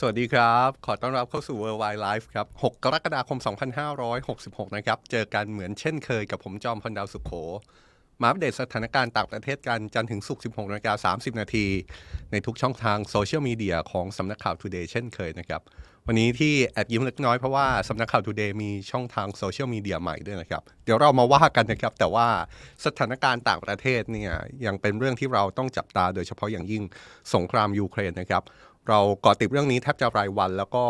สวัสดีครับ ขอต้อนรับเข้าสู่ Worldwide Life ครับ 6 กรกฎาคม 2566 นะครับ เจอกันเหมือนเช่นเคยกับผมจอมพลดาวสุขโข มาอัปเดตสถานการณ์ต่างประเทศกันจันถึงศุก16นาฬิกา30 นาที ในทุกช่องทางโซเชียลมีเดียของสำนักข่าว Today เช่นเคยนะครับ วันนี้ที่แอบยิ้มเล็กน้อยเพราะว่าสำนักข่าว Today มีช่องทางโซเชียลมีเดียใหม่ด้วยนะครับ เดี๋ยวเรามาว่ากันนะครับ แต่ว่าสถานการณ์ต่างประเทศเนี่ยยังเป็นเรื่องที่เราต้องจับตาโดยเฉพาะอย่างยิ่งสงครามยูเครนนะครับ เราเกาะติดเรื่องนี้แทบจะรายวัน แล้วก็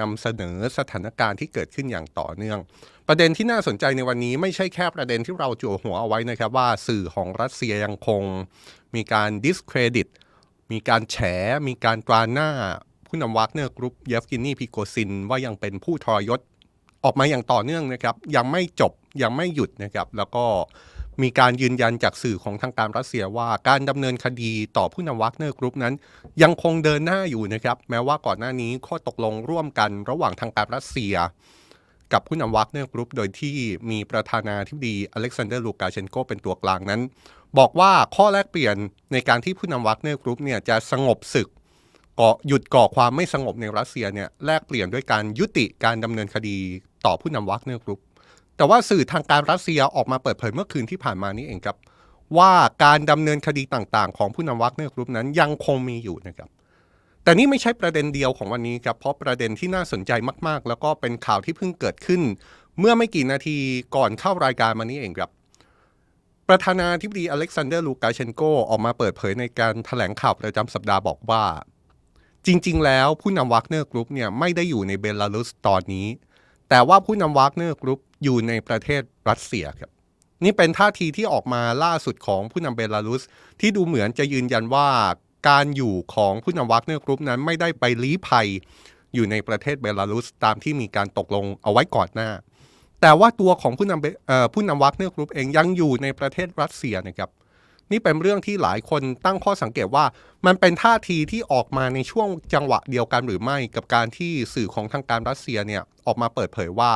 นำเสนอสถานการณ์ที่เกิดขึ้นอย่างต่อเนื่อง ประเด็นที่น่าสนใจในวันนี้ไม่ใช่แค่ประเด็นที่เราจั่วหัวเอาไว้นะครับว่าสื่อของรัสเซียยังคง มีการ discredit มีการแฉ มีการตราหน้า ผู้นำวักเนอร์กรุ๊ปเยฟเกนี พริโกซิน ว่ายังเป็นผู้ทรยศออกมาอย่างต่อเนื่องนะครับ ยังไม่จบยังไม่หยุดนะครับ แล้วก็ มีการยืนยันจากสื่อของทางการรัสเซียว่าการดำเนินคดีต่อผู้นำวักเนอร์กรุ๊ปนั้น ยังคงเดินหน้าอยู่นะครับ แม้ว่าก่อนหน้านี้ข้อตกลงร่วมกันระหว่างทางการรัสเซีย กับผู้นำวักเนอร์กรุ๊ปโดยที่มีประธานาธิบดีอเล็กซานเดอร์ลูกาเชนโกเป็นตัวกลางนั้น บอกว่าข้อแลกเปลี่ยนในการที่ผู้นำวักเนอร์กรุ๊ปเนี่ยจะสงบศึกก่อหยุดก่อความไม่สงบในรัสเซียเนี่ยแลกเปลี่ยนด้วยการยุติการดำเนินคดีต่อผู้นำวักเนอร์กรุ๊ป แต่ว่าสื่อทางการรัสเซียออกมาเปิดเผยเมื่อคืนที่ผ่านมานี้เองครับ ว่าการดำเนินคดีต่างๆ ของผู้นำวักเนอร์กรุ๊ปนั้นยังคงมีอยู่นะครับ แต่นี่ไม่ใช่ประเด็นเดียวของวันนี้ครับเพราะประเด็นที่น่าสนใจมากๆ แล้วก็เป็นข่าวที่เพิ่งเกิดขึ้น เมื่อไม่กี่นาทีก่อนเข้ารายการมานี้เองครับประธานาธิบดีอเล็กซานเดอร์ลูกาเชนโกออกมาเปิดเผยในการถแถลงข่าวประจำสัปดาห์บอกว่า จริง ๆ แล้วผู้นำวักเนอร์กรุ๊ปเนี่ยไม่ได้อยู่ในเบลารุสตอนนี้ แต่ว่าผู้นำวักเนอร์กรุ๊ปอยู่ในประเทศรัสเซียครับนี่เป็นท่าทีที่ออกมาล่าสุดของผู้นำเบลารุส ที่ดูเหมือนจะยืนยันว่าการอยู่ของผู้นำวักเนอร์กรุ๊ปนั้นไม่ได้ไปลี้ภัยอยู่ในประเทศเบลารุสตามที่มีการตกลงเอาไว้ก่อนหน้า แต่ว่าตัวของผู้นำเบผู้นำวักเนอร์กรุ๊ปเองยังอยู่ในประเทศรัสเซียนะครับ นี่เป็นเรื่องที่หลายคนตั้งข้อสังเกตว่า มันเป็นท่าทีที่ออกมาในช่วงจังหวะเดียวกันหรือไม่กับการที่สื่อของทางการรัสเซียเนี่ยออกมาเปิดเผยว่า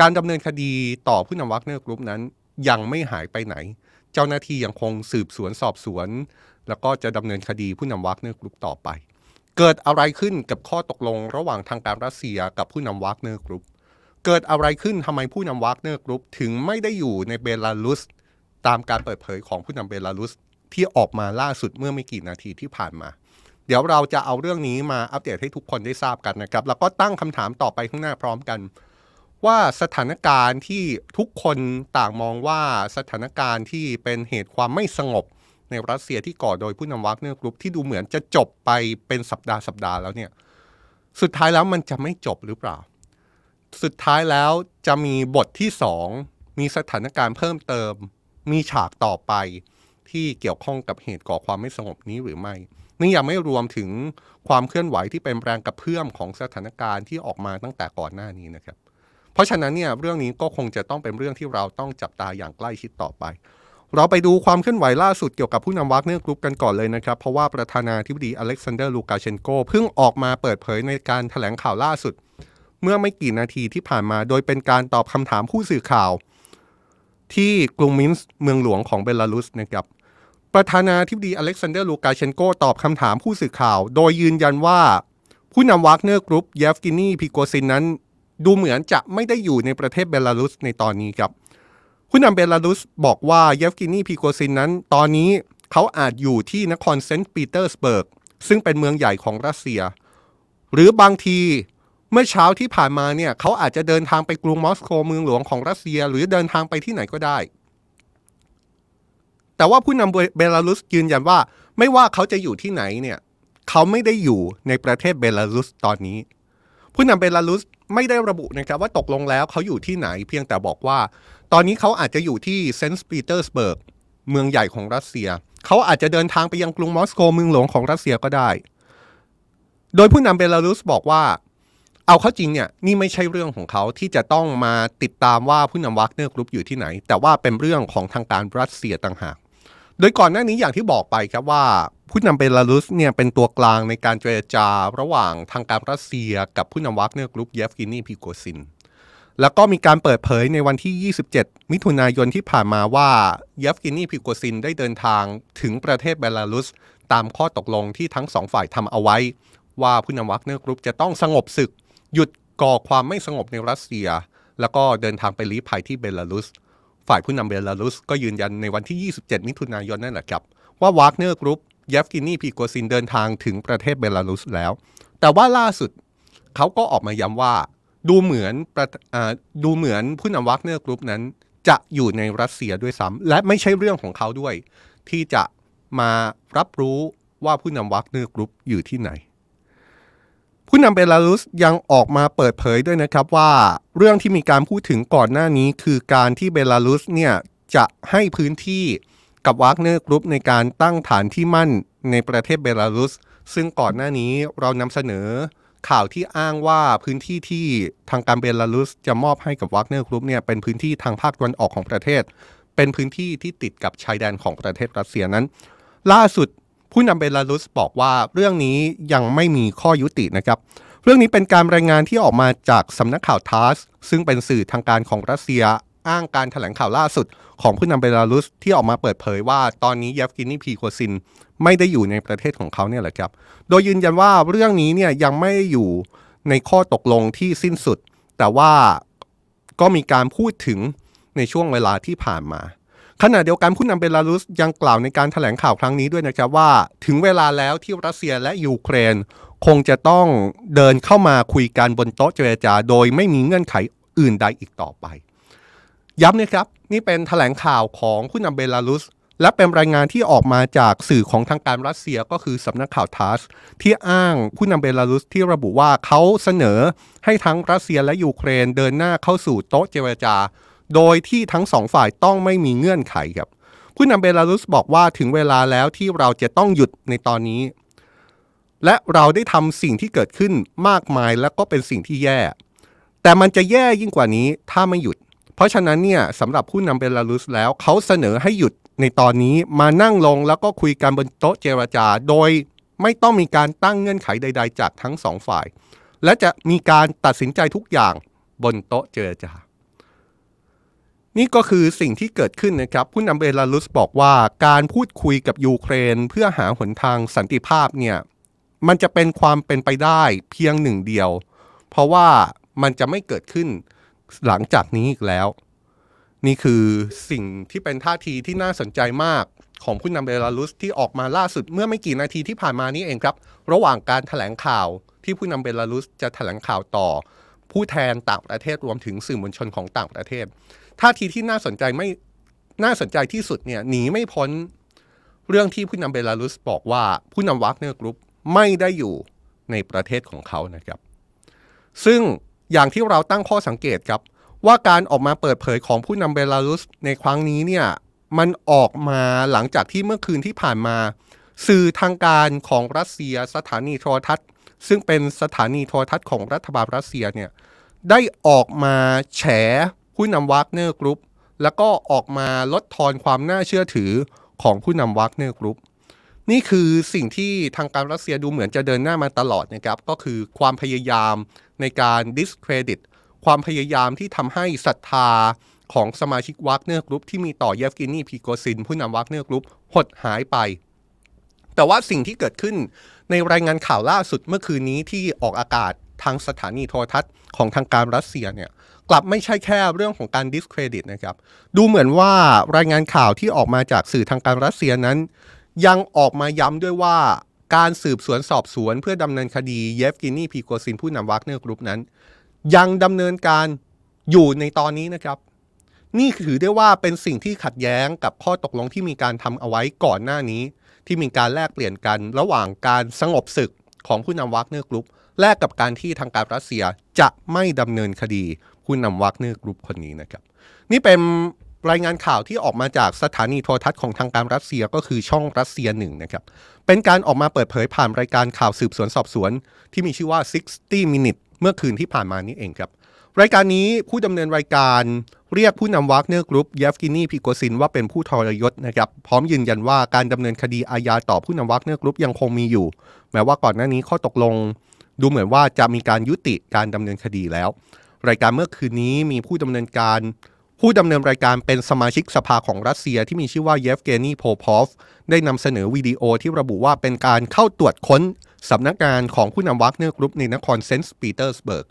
การดำเนินคดีต่อผู้นำวักเนอร์กรุ๊ปนั้น ยังไม่หายไปไหน เจ้าหน้าที่ยังคงสืบสวนสอบสวน แล้วก็จะดำเนินคดีผู้นำวักเนอร์กรุ๊ปต่อไป เกิดอะไรขึ้นกับข้อตกลงระหว่างทางการรัสเซียกับผู้นำวักเนอร์กรุ๊ปเกิดอะไรขึ้นทำไมผู้นำวักเนอร์กรุ๊ปถึงไม่ได้อยู่ในเบลารุส ตามการเปิดเผยของผู้นำเบลารุสที่ออกมาล่าสุดเมื่อไม่กี่นาทีที่ผ่านมา เดี๋ยวเราจะเอาเรื่องนี้มาอัปเดตให้ทุกคนได้ทราบกันนะครับ แล้วก็ตั้งคำถามต่อไปข้างหน้าพร้อมกัน ว่าสถานการณ์ที่ทุกคนต่างมองว่าสถานการณ์ที่เป็นเหตุความไม่สงบ ในรัสเซียที่ก่อโดยผู้นำวักเนอร์กรุ๊ปที่ดูเหมือนจะจบไปเป็นสัปดาห์สัปดาห์แล้วเนี่ยสุดท้ายแล้วมันจะไม่จบหรือเปล่า สุดท้ายแล้วจะมีบทที่สองมีสถานการณ์เพิ่มเติม มีฉากต่อไปที่เกี่ยวข้องกับเหตุก่อความไม่สงบนี้หรือไม่ นี่ยังไม่รวมถึงความเคลื่อนไหวที่เป็นแรงกระเพื่อมของสถานการณ์ที่ออกมาตั้งแต่ก่อนหน้านี้นะครับ เพราะฉะนั้นเนี่ยเรื่องนี้ก็คงจะต้องเป็นเรื่องที่เราต้องจับตาอย่างใกล้ชิดต่อไป เราไปดูความเคลื่อนไหวล่าสุดเกี่ยวกับผู้นำวักเนอร์กรุ๊ปกันก่อนเลยนะครับ เพราะว่าประธานาธิบดีอเล็กซานเดอร์ลูกาเชนโกเพิ่งออกมาเปิดเผยในการแถลงข่าวล่าสุด เมื่อไม่กี่นาทีที่ผ่านมา โดยเป็นการตอบคำถามผู้สื่อข่าว ที่กรุงมินส์เมืองหลวงของเบลารุสนะครับประธานาธิบดีอเล็กซานเดอร์ลูกาเชนโกตอบคำถามผู้สื่อข่าว โดยยืนยันว่า ผู้นำวักเนอร์กรุ๊ปเยฟกินีพิโกซินนั้น ดูเหมือนจะไม่ได้อยู่ในประเทศเบลารุสในตอนนี้ครับ ผู้นำเบลารุสบอกว่าเยฟกินีพิโกซินนั้น ตอนนี้เขาอาจอยู่ที่นครเซนต์ปีเตอร์สเบิร์กซึ่งเป็นเมืองใหญ่ของรัสเซีย หรือบางที เมื่อเช้าที่ผ่านมาเนี่ยเขาอาจจะเดินทางไปกรุงมอสโกเมืองหลวงของรัสเซีย หรือเดินทางไปที่ไหนก็ได้ แต่ว่าผู้นำเบลารุสยืนยันว่า ไม่ว่าเขาจะอยู่ที่ไหนเนี่ยเขาไม่ได้อยู่ในประเทศเบลารุสตอนนี้ ผู้นำเบลารุสไม่ได้ระบุนะครับว่าตกลงแล้วเขาอยู่ที่ไหน เพียงแต่บอกว่า ตอนนี้เขาอาจจะอยู่ที่เซนต์ปีเตอร์สเบิร์กเมืองใหญ่ของรัสเซีย เขาอาจจะเดินทางไปยังกรุงมอสโกเมืองหลวงของรัสเซียก็ได้ โดยผู้นำเบลารุสบอกว่า เอาเข้าจริงเนี่ยนี่ไม่ใช่เรื่องของเขาที่จะต้องมาติดตามว่าผู้นำวักเนอร์กรุ๊ปอยู่ที่ไหน แต่ว่าเป็นเรื่องของทางการรัสเซียต่างหาก โดยก่อนหน้านี้อย่างที่บอกไปครับว่าผู้นำเบลารุสเนี่ยเป็นตัวกลางในการเจรจาระหว่างทางการรัสเซีย กับผู้นำวักเนอร์กรุ๊ปเยฟกินีพิโกซิน แล้วก็มีการเปิดเผยในวันที่ 27 มิถุนายนที่ผ่านมาว่าเยฟกินีพิโกซินได้เดินทางถึงประเทศเบลารุส ตามข้อตกลงที่ทั้งสองฝ่ายทำเอาไว้ ว่าผู้นำวักเนอร์กรุ๊ปจะต้องสงบศึก หยุดก่อความไม่สงบในรัสเซีย แล้วก็เดินทางไปลี้ภัยที่เบลารุส ฝ่ายผู้นำเบลารุสก็ยืนยันในวันที่ 27 มิถุนายนนั่นแหละครับ ว่าวากเนอร์กรุ๊ปเยฟกินีพีโกซินเดินทางถึงประเทศเบลารุสแล้ว แต่ว่าล่าสุดเขาก็ออกมาย้ำว่า ดูเหมือนดูเหมือนผู้นำวากเนอร์กรุ๊ปนั้น จะอยู่ในรัสเซียด้วยซ้ำและไม่ใช่เรื่องของเขาด้วย ที่จะมารับรู้ว่าผู้นำวากเนอร์กรุ๊ปอยู่ที่ไหน ผู้นำเบลารุสยังออกมาเปิดเผยด้วยนะครับว่า เรื่องที่มีการพูดถึงก่อนหน้านี้ คือการที่เบลารุสเนี่ยจะให้พื้นที่กับวากเนอร์กรุ๊ปในการตั้งฐานที่มั่นในประเทศเบลารุส ซึ่งก่อนหน้านี้เรานำเสนอข่าวที่อ้างว่าพื้นที่ที่ทางการเบลารุสจะมอบให้กับวากเนอร์กรุ๊ปเนี่ยเป็นพื้นที่ทางภาคตะวันออกของประเทศ เป็นพื้นที่ที่ติดกับชายแดนของประเทศรัสเซียนั้น ล่าสุด ผู้นำเบลารุสบอกว่าเรื่องนี้ยังไม่มีข้อยุตินะครับ เรื่องนี้เป็นการรายงานที่ออกมาจากสำนักข่าวทาสซึ่งเป็นสื่อทางการของรัสเซียอ้างการแถลงข่าวล่าสุด ของผู้นำเบลารุสที่ออกมาเปิดเผยว่า ตอนนี้เยฟกินีพีโคซิน ไม่ได้อยู่ในประเทศของเขาเนี่ยแหละครับ โดยยืนยันว่าเรื่องนี้เนี่ยยังไม่อยู่ในข้อตกลงที่สิ้นสุด แต่ว่าก็มีการพูดถึงในช่วงเวลาที่ผ่านมา ขณะเดียวกันผู้นำเบลารุสยังกล่าวในการแถลงข่าวครั้งนี้ด้วยนะครับว่า ถึงเวลาแล้วที่รัสเซียและยูเครน คงจะต้องเดินเข้ามาคุยกันบนโต๊ะเจรจา โดยไม่มีเงื่อนไขอื่นใดอีกต่อไป ย้ำนะครับ นี่เป็นถแถลงข่าวของผู้นำเบลารุส และเป็นรายงานที่ออกมาจากสื่อของทางการรัสเซียก็คือสำนักข่าวทาสที่อ้างผู้นำเบลารุสที่ระบุว่าเขาเสนอให้ทั้งรัสเซียและยูเครนเดินหน้าเข้าสู่โต๊ะเจรจา โดยที่ทั้งสองฝ่ายต้องไม่มีเงื่อนไขครับ ผู้นำเบลารุสบอกว่าถึงเวลาแล้วที่เราจะต้องหยุดในตอนนี้ และเราได้ทำสิ่งที่เกิดขึ้นมากมายและก็เป็นสิ่งที่แย่ แต่มันจะแย่ยิ่งกว่านี้ถ้าไม่หยุด เพราะฉะนั้นเนี่ยสำหรับผู้นำเบลารุสแล้วเขาเสนอให้หยุดในตอนนี้มานั่งลงแล้วก็คุยกันบนโต๊ะเจรจา โดยไม่ต้องมีการตั้งเงื่อนไขใด ๆ จากทั้งสองฝ่าย และจะมีการตัดสินใจทุกอย่างบนโต๊ะเจรจา นี่ก็คือสิ่งที่เกิดขึ้นนะครับ ผู้นำเบลารุสบอกว่าการพูดคุยกับยูเครนเพื่อหาหนทางสันติภาพเนี่ยมันจะเป็นความเป็นไปได้เพียงหนึ่งเดียว เพราะว่ามันจะไม่เกิดขึ้นหลังจากนี้อีกแล้ว นี่คือสิ่งที่เป็นท่าทีที่น่าสนใจมากของผู้นำเบลารุสที่ออกมาล่าสุดเมื่อไม่กี่นาทีที่ผ่านมานี้เองครับ ระหว่างการถแถลงข่าวที่ผู้นำเบลารุสจะถแถลงข่าวต่อ ผู้แทนต่างประเทศรวมถึงสื่อมวลชนของต่างประเทศ ท่าทีที่น่าสนใจไม่น่าสนใจที่สุดเนี่ยหนีไม่พ้นเรื่องที่ผู้นำเบลารุสบอกว่าผู้นำวัคเนอร์กรุ๊ปไม่ได้อยู่ในประเทศของเขานะครับ ซึ่งอย่างที่เราตั้งข้อสังเกตครับ ว่าการออกมาเปิดเผยของผู้นำเบลารุสในครั้งนี้เนี่ยมันออกมาหลังจากที่เมื่อคืนที่ผ่านมา สื่อทางการของรัสเซียสถานีโทรทัศน์ ซึ่งเป็นสถานีโทรทัศน์ของรัฐบาลรัสเซียเนี่ยได้ออกมาแฉ ผู้นำวากเนอร์กรุ๊ปแล้วก็ออกมาลดทอนความน่าเชื่อถือของผู้นำวากเนอร์กรุ๊ปนี่คือสิ่งที่ทางการรัสเซียดูเหมือนจะเดินหน้ามาตลอดนะครับ ก็คือความพยายามในการ discredit ความพยายามที่ทำให้ศรัทธาของสมาชิกวัคเนอร์กรุ๊ปที่มีต่อเยฟกินีพีโกซิน ผู้นำวัคเนอร์กรุ๊ปหดหายไป แต่ว่าสิ่งที่เกิดขึ้นในรายงานข่าวล่าสุดเมื่อคืนนี้ที่ออกอากาศทางสถานีโทรทัศน์ของทางการรัสเซียเนี่ย กลับไม่ใช่แค่เรื่องของการ discredit นะครับ ดูเหมือนว่ารายงานข่าวที่ออกมาจากสื่อทางการรัสเซียนั้น ยังออกมาย้ำด้วยว่าการสืบสวนสอบสวนเพื่อดำเนินคดีเยฟกินีพีโกซินผู้นำวัคเนอร์กรุ๊ปนั้น ยังดำเนินการอยู่ในตอนนี้นะครับ นี่ถือได้ว่าเป็นสิ่งที่ขัดแย้งกับข้อตกลงที่มีการทำเอาไว้ก่อนหน้านี้ ที่มีการแลกเปลี่ยนกันระหว่างการสงบศึกของผู้นำวัคเนอร์กรุ๊ปแลกกับการที่ทางการรัสเซียจะไม่ดำเนินคดี ผู้นำวัคเนอร์กรุ๊ปคนนี้นะครับ นี่เป็นรายงานข่าวที่ออกมาจากสถานีโทรทัศน์ของทางการรัสเซียก็คือช่องรัสเซียหนึ่งนะครับ เป็นการออกมาเปิดเผยผ่านรายการข่าวสืบสวนสอบสวน ที่มีชื่อว่า 60 minutes เมื่อคืนที่ผ่านมานี้เองครับ รายการนี้ผู้ดำเนินรายการเรียกผู้นำวากเนอร์กรุ๊ปเยฟกินีพิโกซินว่าเป็นผู้ทรยศนะครับ พร้อมยืนยันว่าการดำเนินคดีอาญาต่อผู้นำวากเนอร์กรุ๊ปยังคงมีอยู่ แม้ว่าก่อนหน้านี้ข้อตกลง ดูเหมือนว่าจะมีการยุติการดำเนินคดีแล้ว รายการเมื่อคืนนี้มีผู้ดำเนินการ ผู้ดำเนินรายการเป็นสมาชิกสภาของรัสเซียที่มีชื่อว่าเยฟเกนีโพพอฟได้นำเสนอวิดีโอที่ระบุว่าเป็นการเข้าตรวจค้นสำนักงานของผู้นำวักเนอร์กรุ๊ปในนครเซนต์ปีเตอร์สเบิร์ก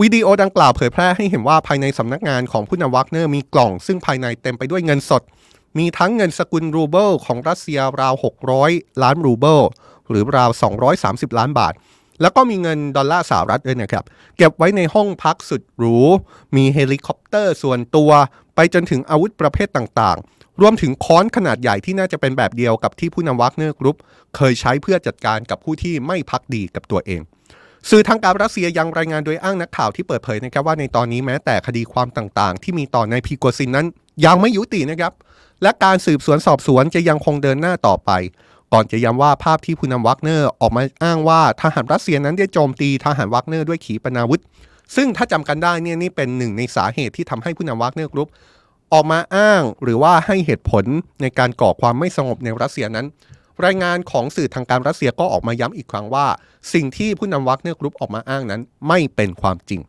วิดีโอดังกล่าวเผยแพร่ให้เห็นว่าภายในสำนักงานของผู้นำวักเนอร์มีกล่องซึ่งภายในเต็มไปด้วยเงินสด มีทั้งเงินสกุลรูเบิลของรัสเซียราว 600 ล้านรูเบิลหรือราว 230 ล้านบาท แล้วก็มีเงินดอลลาร์สหรัฐด้วยนะครับเก็บไว้ในห้องพักสุดหรู มีเฮลิคอปเตอร์ส่วนตัว ไปจนถึงอาวุธประเภทต่างๆ รวมถึงค้อนขนาดใหญ่ที่น่าจะเป็นแบบเดียวกับที่ผู้นำวักเนอร์กรุ๊ป เคยใช้เพื่อจัดการกับผู้ที่ไม่ภักดีกับตัวเอง สื่อทางการรัสเซียยังรายงานโดยอ้างนักข่าวที่เปิดเผยนะครับว่าในตอนนี้แม้แต่คดีความต่างๆ ที่มีต่อนายพริโกซินนั้นยังไม่ยุตินะครับและการสืบสวนสอบสวนจะยังคงเดินหน้าต่อไป ก่อนจะย้ำว่าภาพที่ผู้นำวักเนอร์ออกมาอ้างว่าทหารรัสเซียนั้นได้โจมตีทหารวักเนอร์ด้วยขีปนาวุธ ซึ่งถ้าจำกันได้เนี่ยนี่เป็นหนึ่งในสาเหตุที่ทำให้ผู้นำวักเนอร์กรุ๊ปออกมาอ้างหรือว่าให้เหตุผลในการก่อความไม่สงบในรัสเซียนั้น รายงานของสื่อทางการรัสเซียก็ออกมาย้ำอีกครั้งว่า สิ่งที่ผู้นำวักเนอร์กรุ๊ปออกมาอ้างนั้นไม่เป็นความจริง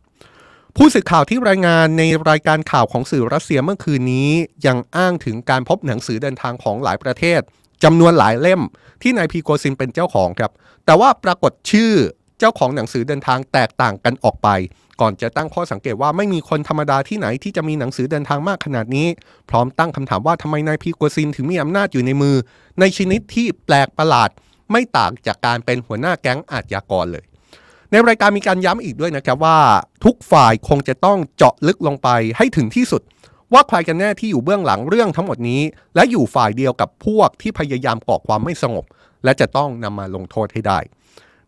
ผู้สื่อข่าวที่รายงานในรายการข่าวของสื่อรัสเซียเมื่อคืนนี้ ยังอ้างถึงการพบหนังสือเดินทางของหลายประเทศ จำนวนหลายเล่มที่นายพีโกซินเป็นเจ้าของครับ แต่ว่าปรากฏชื่อเจ้าของหนังสือเดินทางแตกต่างกันออกไป ก่อนจะตั้งข้อสังเกตว่าไม่มีคนธรรมดาที่ไหนที่จะมีหนังสือเดินทางมากขนาดนี้ พร้อมตั้งคำถามว่าทำไมนายพีโกซินถึงมีอำนาจอยู่ในมือ ในชนิดที่แปลกประหลาด ไม่ต่างจากการเป็นหัวหน้าแก๊งอาชญากรเลย ในรายการมีการย้ำอีกด้วยนะครับว่า ทุกฝ่ายคงจะต้องเจาะลึกลงไปให้ถึงที่สุด ว่าใครกันแน่ที่อยู่เบื้องหลังเรื่องทั้งหมดนี้ และอยู่ฝ่ายเดียวกับพวกที่พยายามก่อความไม่สงบ และจะต้องนำมาลงโทษให้ได้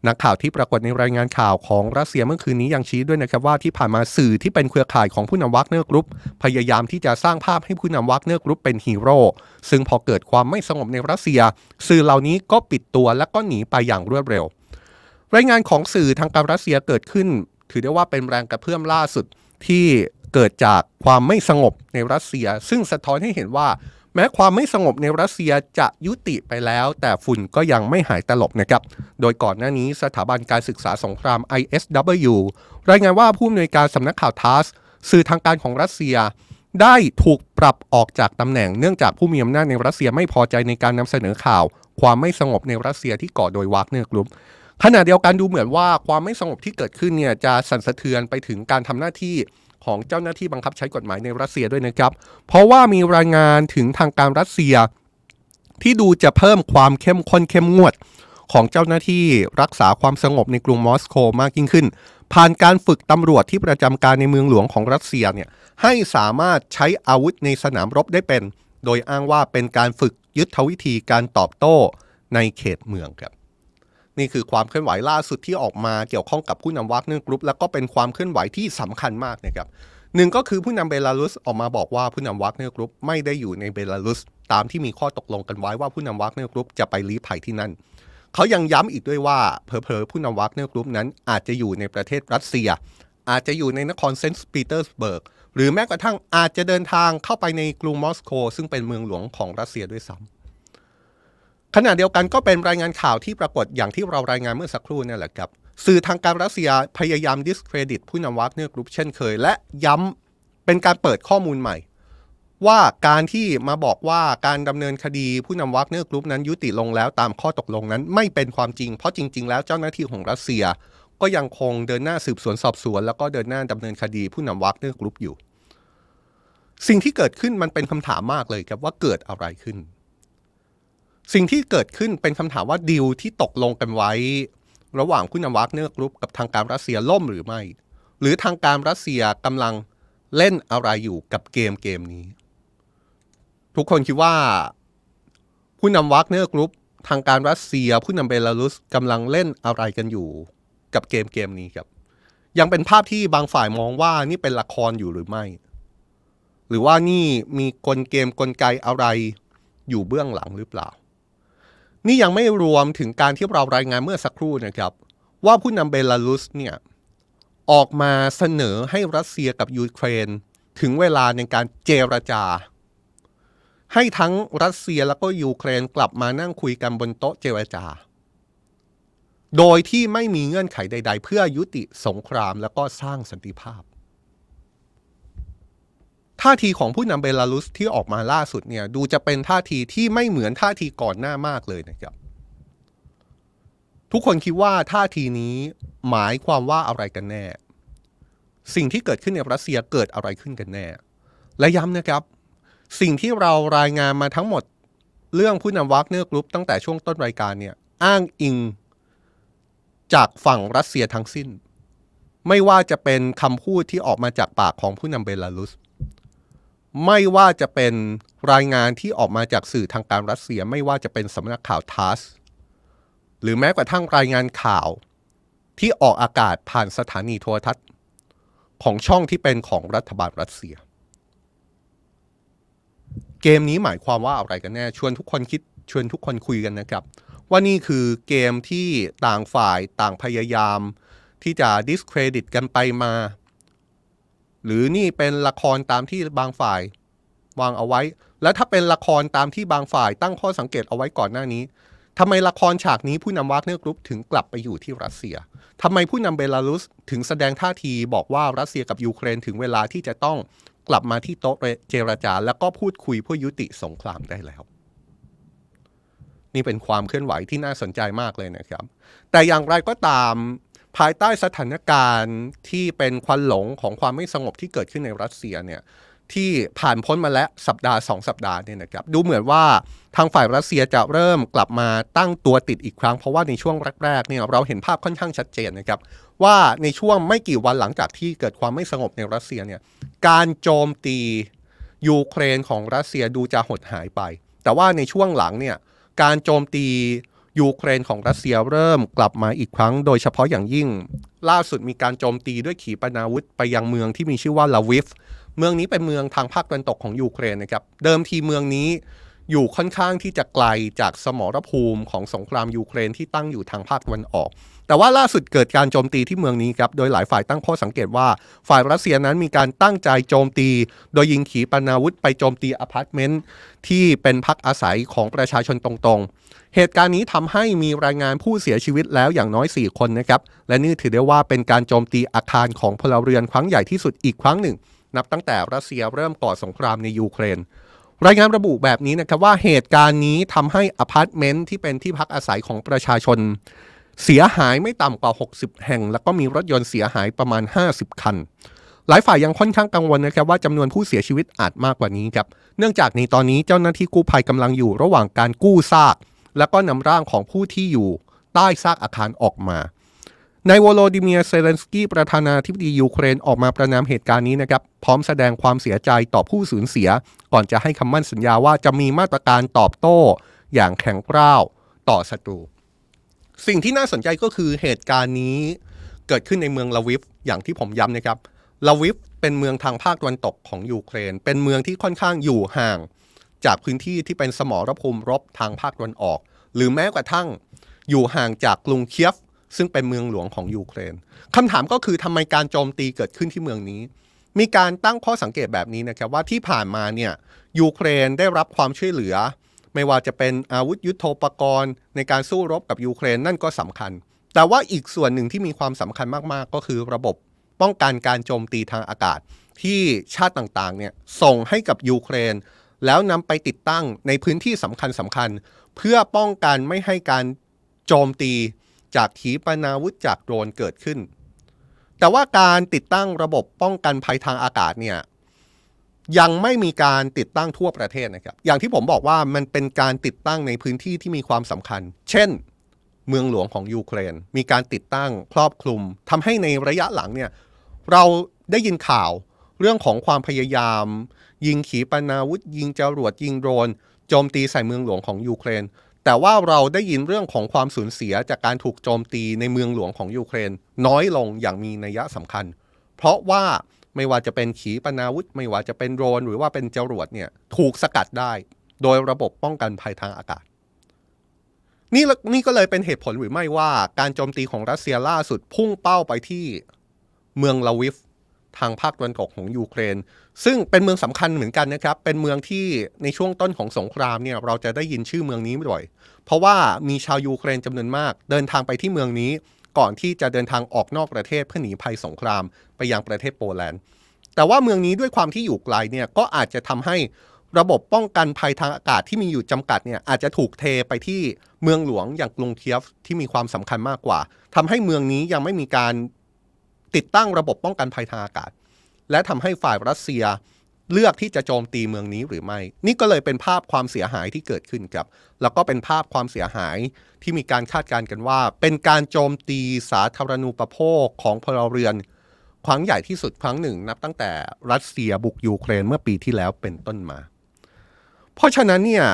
นักข่าวที่ปรากฏในรายงานข่าวของรัสเซียเมื่อคืนนี้ยังชี้ด้วยนะครับว่าที่ผ่านมาสื่อที่เป็นเครือข่ายของผู้นำวักเนอร์กรุ๊ปพยายามที่จะสร้างภาพให้ผู้นำวักเนอร์กรุ๊ปเป็นฮีโร่ซึ่งพอเกิดความไม่สงบในรัสเซีย สื่อเหล่านี้ก็ปิดตัวและก็หนีไปอย่างรวดเร็ว รายงานของสื่อทางการรัสเซียเกิดขึ้น ถือได้ว่าเป็นแรงกระเพื่อมล่าสุดที่ เกิดจากความไม่สงบในรัสเซีย ซึ่งสะท้อนให้เห็นว่า แม้ความไม่สงบในรัสเซียจะยุติไปแล้ว แต่ฝุ่นก็ยังไม่หายตลบนะครับ โดยก่อนหน้านี้สถาบันการศึกษาสงคราม ISW รายงานว่าผู้อำนวยการสำนักข่าวทาสสื่อทางการของรัสเซียได้ถูกปลดออกจากตำแหน่งเนื่องจากผู้มีอำนาจในรัสเซียไม่พอใจในการนำเสนอข่าว ความไม่สงบในรัสเซียที่ก่อโดยวากเนอร์กรุ๊ปขณะเดียวกันดูเหมือนว่าความไม่สงบที่เกิดขึ้นเนี่ยจะสั่นสะเทือนไปถึงการทำหน้าที่ ของเจ้าหน้าที่บังคับใช้กฎหมายในรัสเซียด้วยนะครับ เพราะว่ามีรายงานถึงทางการรัสเซีย ที่ดูจะเพิ่มความเข้มข้นเข้มงวด ของเจ้าหน้าที่รักษาความสงบในกรุงมอสโกมากยิ่งขึ้น ผ่านการฝึกตำรวจที่ประจำการในเมืองหลวงของรัสเซียเนี่ยให้สามารถใช้อาวุธในสนามรบได้เป็น โดยอ้างว่าเป็นการฝึกยุทธวิธีการตอบโต้ในเขตเมืองครับ นี่คือความเคลื่อนไหวล่าสุดที่ออกมาเกี่ยวข้องกับผู้นำวักเนอร์กรุ๊ปแล้วก็เป็นความเคลื่อนไหวที่สำคัญมากนะครับหนึ่งก็คือผู้นำเบลารุสออกมาบอกว่าผู้นำวักเนอร์กรุ๊ปไม่ได้อยู่ในเบลารุสตามที่มีข้อตกลงกันไว้ว่าผู้นำวักเนอร์กรุ๊ปจะไปลี้ภัยที่นั่น เขายังย้ำอีกด้วยว่าเผลอเผลอๆผู้นำวักเนอร์กรุ๊ปนั้นอาจจะอยู่ในประเทศรัสเซีย อาจจะอยู่ในนครเซนต์ปีเตอร์สเบิร์กหรือแม้กระทั่งอาจจะเดินทางเข้าไปในกรุงมอสโกซึ่งเป็นเมืองหลวงของรัสเซียด้วยซ้ำ ขณะเดียวกันก็เป็นรายงานข่าวที่ปรากฏอย่างที่เรารายงานเมื่อสักครู่นี่แหละครับ สื่อทางการรัสเซียพยายามดิสเครดิตผู้นำวักเนอร์กรุ๊ปเช่นเคย และย้ำเป็นการเปิดข้อมูลใหม่ ว่าการที่มาบอกว่าการดำเนินคดีผู้นำวักเนอร์กรุ๊ปนั้นยุติลงแล้วตามข้อตกลงนั้นไม่เป็นความจริง เพราะจริง ๆ แล้วเจ้าหน้าที่ของรัสเซีย ก็ยังคงเดินหน้าสืบสวนสอบสวน แล้วก็เดินหน้าดำเนินคดีผู้นำวักเนอร์กรุ๊ปอยู่ สิ่งที่เกิดขึ้นมันเป็นคำถามมากเลยครับว่าเกิดอะไรขึ้น สิ่งที่เกิดขึ้นเป็นคำถามว่าดีลที่ตกลงกันไว้ ระหว่างผู้นำวักเนอร์กรุ๊ปกับทางการรัสเซียล่มหรือไม่ หรือทางการรัสเซียกำลังเล่นอะไรอยู่กับเกมเกมนี้ ทุกคนคิดว่าผู้นำวักเนอร์กรุ๊ปทางการรัสเซียผู้นำเบลารุสกำลังเล่นอะไรกันอยู่กับเกมเกมนี้ครับ ยังเป็นภาพที่บางฝ่ายมองว่านี่เป็นละครอยู่หรือไม่ หรือว่านี่มีกลเกมกลไกอะไรอยู่เบื้องหลังหรือเปล่า นี่ยังไม่รวมถึงการที่เรารายงานเมื่อสักครู่นะครับ ว่าผู้นำเบลารุสเนี่ยออกมาเสนอให้รัสเซียกับยูเครน ถึงเวลาในการเจรจา ให้ทั้งรัสเซียแล้วก็ยูเครนกลับมานั่งคุยกันบนโต๊ะเจรจา โดยที่ไม่มีเงื่อนไขใด ๆ เพื่อยุติสงครามแล้วก็สร้างสันติภาพ ท่าทีของผู้นำเบลารุสที่ออกมาล่าสุดเนี่ยดูจะเป็นท่าทีที่ไม่เหมือนท่าทีก่อนหน้ามากเลยนะครับ ทุกคนคิดว่าท่าทีนี้หมายความว่าอะไรกันแน่ สิ่งที่เกิดขึ้นในรัสเซียเกิดอะไรขึ้นกันแน่ และย้ำนะครับ สิ่งที่เรารายงานมาทั้งหมดเรื่องผู้นำวากเนอร์กรุ๊ปตั้งแต่ช่วงต้นรายการเนี่ยอ้างอิง จากฝั่งรัสเซียทั้งสิ้น ไม่ว่าจะเป็นคำพูดที่ออกมาจากปากของผู้นำเบลารุส ไม่ว่าจะเป็นรายงานที่ออกมาจากสื่อทางการรัสเซีย ไม่ว่าจะเป็นสำนักข่าวทัสหรือแม้กระทั่งรายงานข่าวที่ออกอากาศผ่านสถานีโทรทัศน์ ของช่องที่เป็นของรัฐบาลรัสเซีย เกมนี้หมายความว่าอะไรกันแน่ชวนทุกคนคิดชวนทุกคนคุยกันนะครับ ว่านี่คือเกมที่ต่างฝ่ายต่างพยายาม ที่จะ discredit กันไปมา หรือนี่เป็นละครตามที่บางฝ่าย วางเอาไว้ แล้วถ้าเป็นละครตามที่บางฝ่ายตั้งข้อสังเกตเอาไว้ก่อนหน้านี้ทำไมละครฉากนี้ผู้นำวากเนอร์กรุ๊ปถึงกลับไปอยู่ที่รัสเซียทำไมผู้นำเบลารุสถึงแสดงท่าทีบอกว่ารัสเซียกับยูเครนถึงเวลาที่จะต้องกลับมาที่โต๊ะเจรจา แล้วก็พูดคุยเพื่อยุติสงครามได้แล้ว นี่เป็นความเคลื่อนไหวที่น่าสนใจมากเลยนะครับ แต่อย่างไรก็ตาม ภายใต้สถานการณ์ที่เป็นควันหลงของความไม่สงบที่เกิดขึ้นในรัสเซียเนี่ยที่ผ่านพ้นมาแล้วสัปดาห์สองสัปดาห์เนี่ยนะครับดูเหมือนว่าทางฝ่ายรัสเซียจะเริ่มกลับมาตั้งตัวติดอีกครั้ง เพราะว่าในช่วงแรกๆเนี่ยเราเห็นภาพค่อนข้างชัดเจนนะครับว่าในช่วงไม่กี่วันหลังจากที่เกิดความไม่สงบในรัสเซียเนี่ยการโจมตียูเครนของรัสเซียดูจะหดหายไป แต่ว่าในช่วงหลังเนี่ยการโจมตี ยูเครนของรัสเซียเริ่มกลับมาอีกครั้ง โดยเฉพาะอย่างยิ่ง ล่าสุดมีการโจมตีด้วยขีปนาวุธไปยังเมืองที่มีชื่อว่าลวิฟ เมืองนี้เป็นเมืองทางภาคตะวันตกของยูเครนนะครับ เดิมทีเมืองนี้อยู่ค่อนข้างที่จะไกลจากสมรภูมิของสงครามยูเครนที่ตั้งอยู่ทางภาคตะวันออก แต่ว่าล่าสุดเกิดการโจมตีที่เมืองนี้ครับ โดยหลายฝ่ายตั้งข้อสังเกตว่า ฝ่ายรัสเซียนั้นมีการตั้งใจโจมตี โดยยิงขีปนาวุธไปโจมตีอพาร์ตเมนต์ที่เป็นพักอาศัยของประชาชนตรงๆ เหตุการณ์นี้ทำให้มีรายงานผู้เสียชีวิตแล้วอย่างน้อย 4 คนนะครับ และนี่ถือได้ว่าเป็นการโจมตีอาคารของพลเรือนครั้งใหญ่ที่สุดอีกครั้งหนึ่ง นับตั้งแต่รัสเซียเริ่มก่อสงครามในยูเครนรายงานระบุแบบนี้นะครับว่าเหตุการณ์นี้ทำให้อพาร์ตเมนต์ที่เป็นที่พักอาศัยของประชาชน เสียหายไม่ต่ำกว่า 60 แห่ง แล้วก็มีรถยนต์เสียหายประมาณ 50 คัน หลายฝ่ายยังค่อนข้างกังวลนะครับว่าจำนวนผู้เสียชีวิตอาจมากกว่านี้ครับ เนื่องจากในตอนนี้เจ้าหน้าที่กู้ภัยกำลังอยู่ระหว่างการกู้ซาก แล้วก็นำร่างของผู้ที่อยู่ใต้ซากอาคารออกมานายโวโลดิเมียร์ เซเลนสกี้ประธานาธิบดียูเครนออกมาประณามเหตุการณ์นี้นะครับ พร้อมแสดงความเสียใจต่อผู้สูญเสีย ก่อนจะให้คำมั่นสัญญาว่าจะมีมาตรการตอบโต้ อย่างแข็งกร้าวต่อศัตรู สิ่งที่น่าสนใจก็คือเหตุการณ์นี้เกิดขึ้นในเมืองลวิฟอย่างที่ผมย้ำนะครับลวิฟเป็นเมืองทางภาคตะวันตกของยูเครน เป็นเมืองที่ค่อนข้างอยู่ห่าง จากพื้นที่ที่เป็นสมรภูมิรบทางภาคตะวันออก หรือแม้กระทั่งอยู่ห่างจากกรุงเคียฟ ซึ่งเป็นเมืองหลวงของยูเครนคำถามก็คือทำไมการโจมตีเกิดขึ้นที่เมืองนี้ มีการตั้งข้อสังเกตแบบนี้นะครับว่าที่ผ่านมาเนี่ยยูเครนได้รับความช่วยเหลือ ไม่ว่าจะเป็นอาวุธยุโทโธปกรณ์ ในการสู้รบกับยูเครนนั่นก็สำคัญ แต่ว่าอีกส่วนหนึ่งที่มีความสำคัญมากๆ ก็คือระบบป้องกันการโจมตีทางอากาศ ที่ชาติต่างๆเนี่ยส่งให้กับยูเครน แล้วนำไปติดตั้งในพื้นที่สำคัญสำคัญ เพื่อป้องกันไม่ให้การโจมตีจากขีปนาวุธจากโดรนเกิดขึ้น แต่ว่าการติดตั้งระบบป้องกันภัยทางอากาศเนี่ย ยังไม่มีการติดตั้งทั่วประเทศนะครับ อย่างที่ผมบอกว่ามันเป็นการติดตั้งในพื้นที่ที่มีความสำคัญ เช่น เมืองหลวงของยูเครน มีการติดตั้งครอบคลุมทำให้ในระยะหลังเนี่ยเราได้ยินข่าวเรื่องของความพยายาม ยิงขีปนาวุธ ยิงจรวดยิงโดรนโจมตีใส่เมืองหลวงของยูเครน แต่ว่าเราได้ยินเรื่องของความสูญเสียจากการถูกโจมตีในเมืองหลวงของยูเครน น้อยลงอย่างมีนัยสำคัญ เพราะว่า ไม่ว่าจะเป็นขีปนาวุธ ไม่ว่าจะเป็นโดรน หรือว่าเป็นจรวดเนี่ยถูกสกัดได้ โดยระบบป้องกันภัยทางอากาศ นี่นี่ก็เลยเป็นเหตุผลหรือไม่ว่าการโจมตีของรัสเซียล่าสุดพุ่งเป้าไปที่เมืองลวิฟทางภาคตะวันตกของยูเครน ซึ่งเป็นเมืองสำคัญเหมือนกันนะครับ เป็นเมืองที่ในช่วงต้นของสงครามเนี่ยเราจะได้ยินชื่อเมืองนี้บ่อย เพราะว่ามีชาวยูเครนจำนวนมาก เดินทางไปที่เมืองนี้ ก่อนที่จะเดินทางออกนอกประเทศเพื่อหนีภัยสงคราม ไปยังประเทศโปแลนด์ แต่ว่าเมืองนี้ด้วยความที่อยู่ไกลเนี่ยก็อาจจะทำให้ระบบป้องกันภัยทางอากาศที่มีอยู่จำกัดเนี่ยอาจจะถูกเทไปที่เมืองหลวงอย่างกรุงเคียฟที่มีความสำคัญมากกว่าทำให้เมืองนี้ยังไม่มีการติดตั้งระบบป้องกันภัยทางอากาศ และทำให้ฝ่ายรัสเซียเลือกที่จะโจมตีเมืองนี้หรือไม่ นี่ก็เลยเป็นภาพความเสียหายที่เกิดขึ้นครับ แล้วก็เป็นภาพความเสียหายที่มีการคาดการณ์กันว่า เป็นการโจมตีสาธารณูปโภคของพลเรือน ครั้งใหญ่ที่สุดครั้งหนึ่ง นับตั้งแต่รัสเซียบุกยูเครนเมื่อปีที่แล้วเป็นต้นมา เพราะฉะนั้นเนี่ย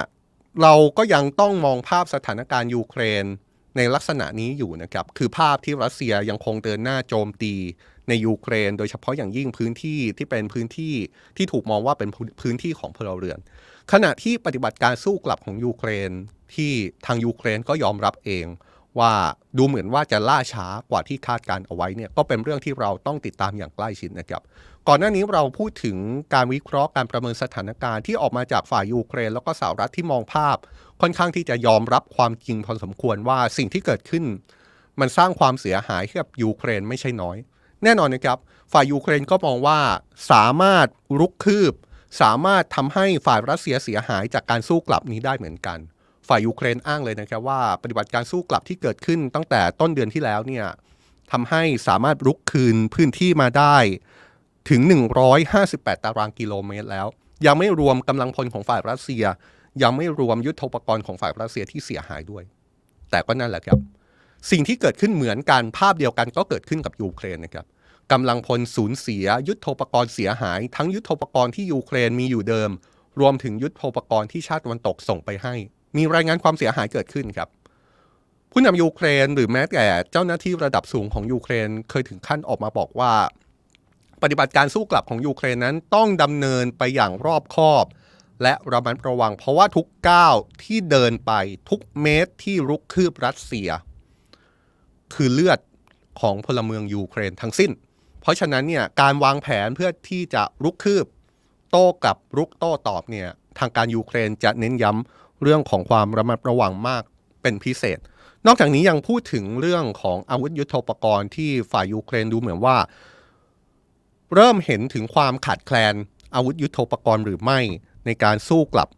เราก็ยังต้องมองภาพสถานการณ์ยูเครนในลักษณะนี้อยู่นะครับ คือภาพที่รัสเซียยังคงเดินหน้าโจมตีในยูเครน โดยเฉพาะอย่างยิ่งพื้นที่ที่เป็นพื้นที่ที่ถูกมองว่าเป็นพื้นที่ของพลเรือน ขณะที่ปฏิบัติการสู้กลับของยูเครนที่ทางยูเครนก็ยอมรับเอง ว่าดูเหมือนว่าจะล่าช้ากว่าที่คาดการเอาไว้เนี่ยก็เป็นเรื่องที่เราต้องติดตามอย่างใกล้ชิดนะครับ ก่อนหน้านี้เราพูดถึงการวิเคราะห์การประเมินสถานการณ์ที่ออกมาจากฝ่ายยูเครน แล้วก็สหรัฐที่มองภาพ ค่อนข้างที่จะยอมรับความจริงพอสมควรว่าสิ่งที่เกิดขึ้น มันสร้างความเสียหายให้กับยูเครนไม่ใช่น้อย แน่นอนนะครับ ฝ่ายยูเครนก็มองว่าสามารถรุกคืบ สามารถทำให้ฝ่ายรัสเซียเสียหายจากการสู้กลับนี้ได้เหมือนกัน ฝ่ายยูเครนอ้างเลยนะครับว่าปฏิบัติการสู้กลับที่เกิดขึ้นตั้งแต่ต้นเดือนที่แล้วเนี่ยทำให้สามารถรุกคืนพื้นที่มาได้ถึง 158 ตารางกิโลเมตรแล้ว ยังไม่รวมกำลังพลของฝ่ายรัสเซีย ยังไม่รวมยุทธปกรณ์ของฝ่ายรัสเซียที่เสียหายด้วย แต่ก็นั่นแหละครับ สิ่งที่เกิดขึ้นเหมือนกันภาพเดียวกันก็เกิดขึ้นกับยูเครนนะครับกำลังพลสูญเสีย ยุทธปกรณ์เสียหาย ทั้งยุทธปกรณ์ที่ยูเครนมีอยู่เดิม รวมถึงยุทธปกรณ์ที่ชาติตะวันตกส่งไปให้ มีรายงานความเสียหายเกิดขึ้นครับ ผู้นำยูเครนหรือแม้แต่เจ้าหน้าที่ระดับสูงของยูเครนเคยถึงขั้นออกมาบอกว่า ปฏิบัติการสู้กลับของยูเครนนั้นต้องดำเนินไปอย่างรอบคอบ และระมัดระวัง เพราะว่าทุกก้าวที่เดินไปทุกเมตรที่รุกคืบรัสเซีย คือเลือดของพลเมืองยูเครนทั้งสิ้น เพราะฉะนั้นเนี่ยการวางแผนเพื่อที่จะรุกคืบ โต้กับรุกโต้ตอบเนี่ยทางการยูเครนจะเน้นย้ำ เรื่องของความระมัดระวังมากเป็นพิเศษ นอกจากนี้ยังพูดถึงเรื่องของอาวุธยุโทโธปกรณ์ที่ฝ่ายยูเครนดูเหมือนว่า เริ่มเห็นถึงความขาดแคลนอาวุธยุโทโธปกรณ์หรือไม่ในการสู้กลับ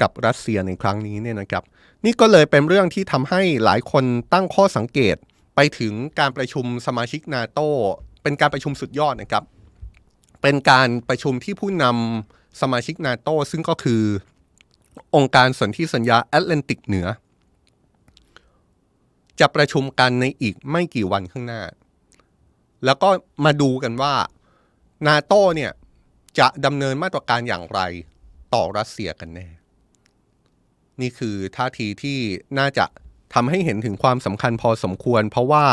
กับรัสเซียในครั้งนี้เนี่ยนะครับ นี่ก็เลยเป็นเรื่องที่ทำให้หลายคนตั้งข้อสังเกตไปถึงการประชุมสมาชิกนาโตเป็นการประชุมสุดยอดนะครับ เป็นการประชุมที่ผู้นำสมาชิกนาโตซึ่งก็คือ องค์การสนธิสัญญาแอตแลนติกเหนือ จะประชุมกันในอีกไม่กี่วันข้างหน้า แล้วก็มาดูกันว่านาโต้เนี่ยจะดำเนินมาตรการอย่างไรต่อรัสเซียกันแน่ นี่คือท่าทีที่น่าจะทำให้เห็นถึงความสำคัญพอสมควร เพราะว่า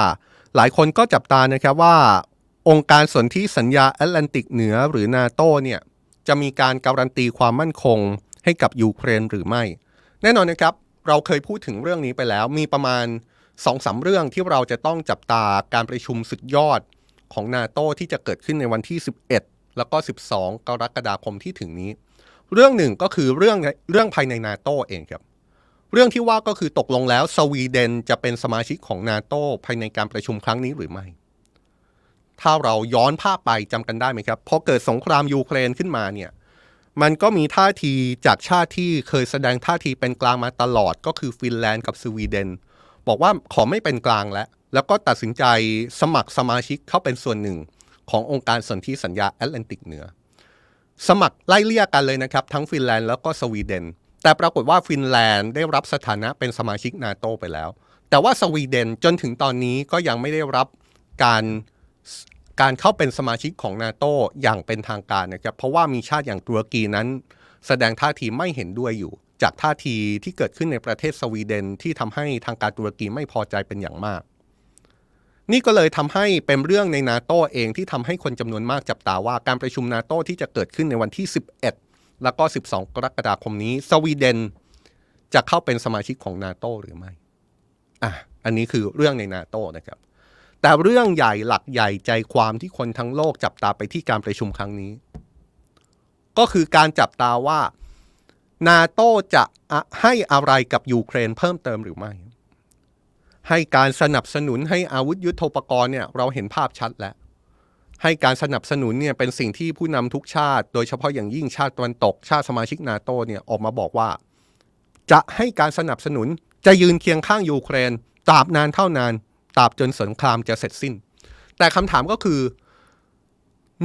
หลายคนก็จับตานะครับว่า องค์การสนธิสัญญาแอตแลนติกเหนือหรือนาโตเนี่ยจะมีการการันตีความมั่นคง ให้กับยูเครนหรือไม่ แน่นอนนะครับ เราเคยพูดถึงเรื่องนี้ไปแล้ว มีประมาณสองสาเรื่องที่เราจะต้องจับตาการประชุมสุดยอดของนาโตที่จะเกิดขึ้นในวันที่ 11 แล้วก็ 12 กรกฎาคมที่ถึงนี้ เรื่องหนึ่งก็คือเรื่องเรื่องภายในนาโตเองครับ เรื่องที่ว่าก็คือตกลงแล้วสวีเดนจะเป็นสมาชิกของนาโตภายในการประชุมครั้งนี้หรือไม่ ถ้าเราย้อนภาพไปจำกันได้ไหมครับพอเกิดสงครามยูเครนขึ้นมาเนี่ย มันก็มีท่าทีจากชาติที่เคยแสดงท่าทีเป็นกลางมาตลอดก็คือฟินแลนด์กับสวีเดน บอกว่าขอไม่เป็นกลางแล้ว แล้วก็ตัดสินใจสมัครสมาชิกเข้าเป็นส่วนหนึ่ง ขององค์การสนธิสัญญาแอตแลนติกเหนือ สมัครไล่เลี่ยกันเลยนะครับ ทั้งฟินแลนด์แล้วก็สวีเดน แต่ปรากฏว่าฟินแลนด์ได้รับสถานะเป็นสมาชิกนาโตไปแล้ว แต่ว่าสวีเดนจนถึงตอนนี้ก็ยังไม่ได้รับการ การเข้าเป็นสมาชิกของนาโตอย่างเป็นทางการนะครับเพราะว่ามีชาติอย่างตุรกีนั้น แสดงท่าทีไม่เห็นด้วยอยู่ จากท่าทีที่เกิดขึ้นในประเทศสวีเดนที่ทำให้ทางการตุรกีไม่พอใจเป็นอย่างมาก นี่ก็เลยทำให้เป็นเรื่องในนาโตเองที่ทำให้คนจำนวนมากจับตาว่าการประชุมนาโตที่จะเกิดขึ้นในวันที่ 11 แล้วก็ 12 กรกฎาคมนี้ สวีเดน จะเข้าเป็นสมาชิกของนาโตหรือไม่อะอันนี้คือเรื่องในนาโตนะครับ แต่เรื่องใหญ่หลักใหญ่ใจความที่คนทั้งโลกจับตาไปที่การประชุมครั้งนี้ ก็คือการจับตาว่านาโตจะให้อะไรกับยูเครนเพิ่มเติมหรือไม่ ให้การสนับสนุนให้อาวุธยุโทโธปกรณ์เนี่ยเราเห็นภาพชัดแล้ว ให้การสนับสนุนเนี่ยเป็นสิ่งที่ผู้นำทุกชาติ โดยเฉพาะอย่างยิ่งชาติตะวันตก ชาติสมาชิกนาโตเนี่ยออกมาบอกว่า จะให้การสนับสนุนจะยืนเคียงข้างยูเครนตราบนานเท่านาน ตราบจนสงครามจะเสร็จสิ้น แต่คำถามก็คือ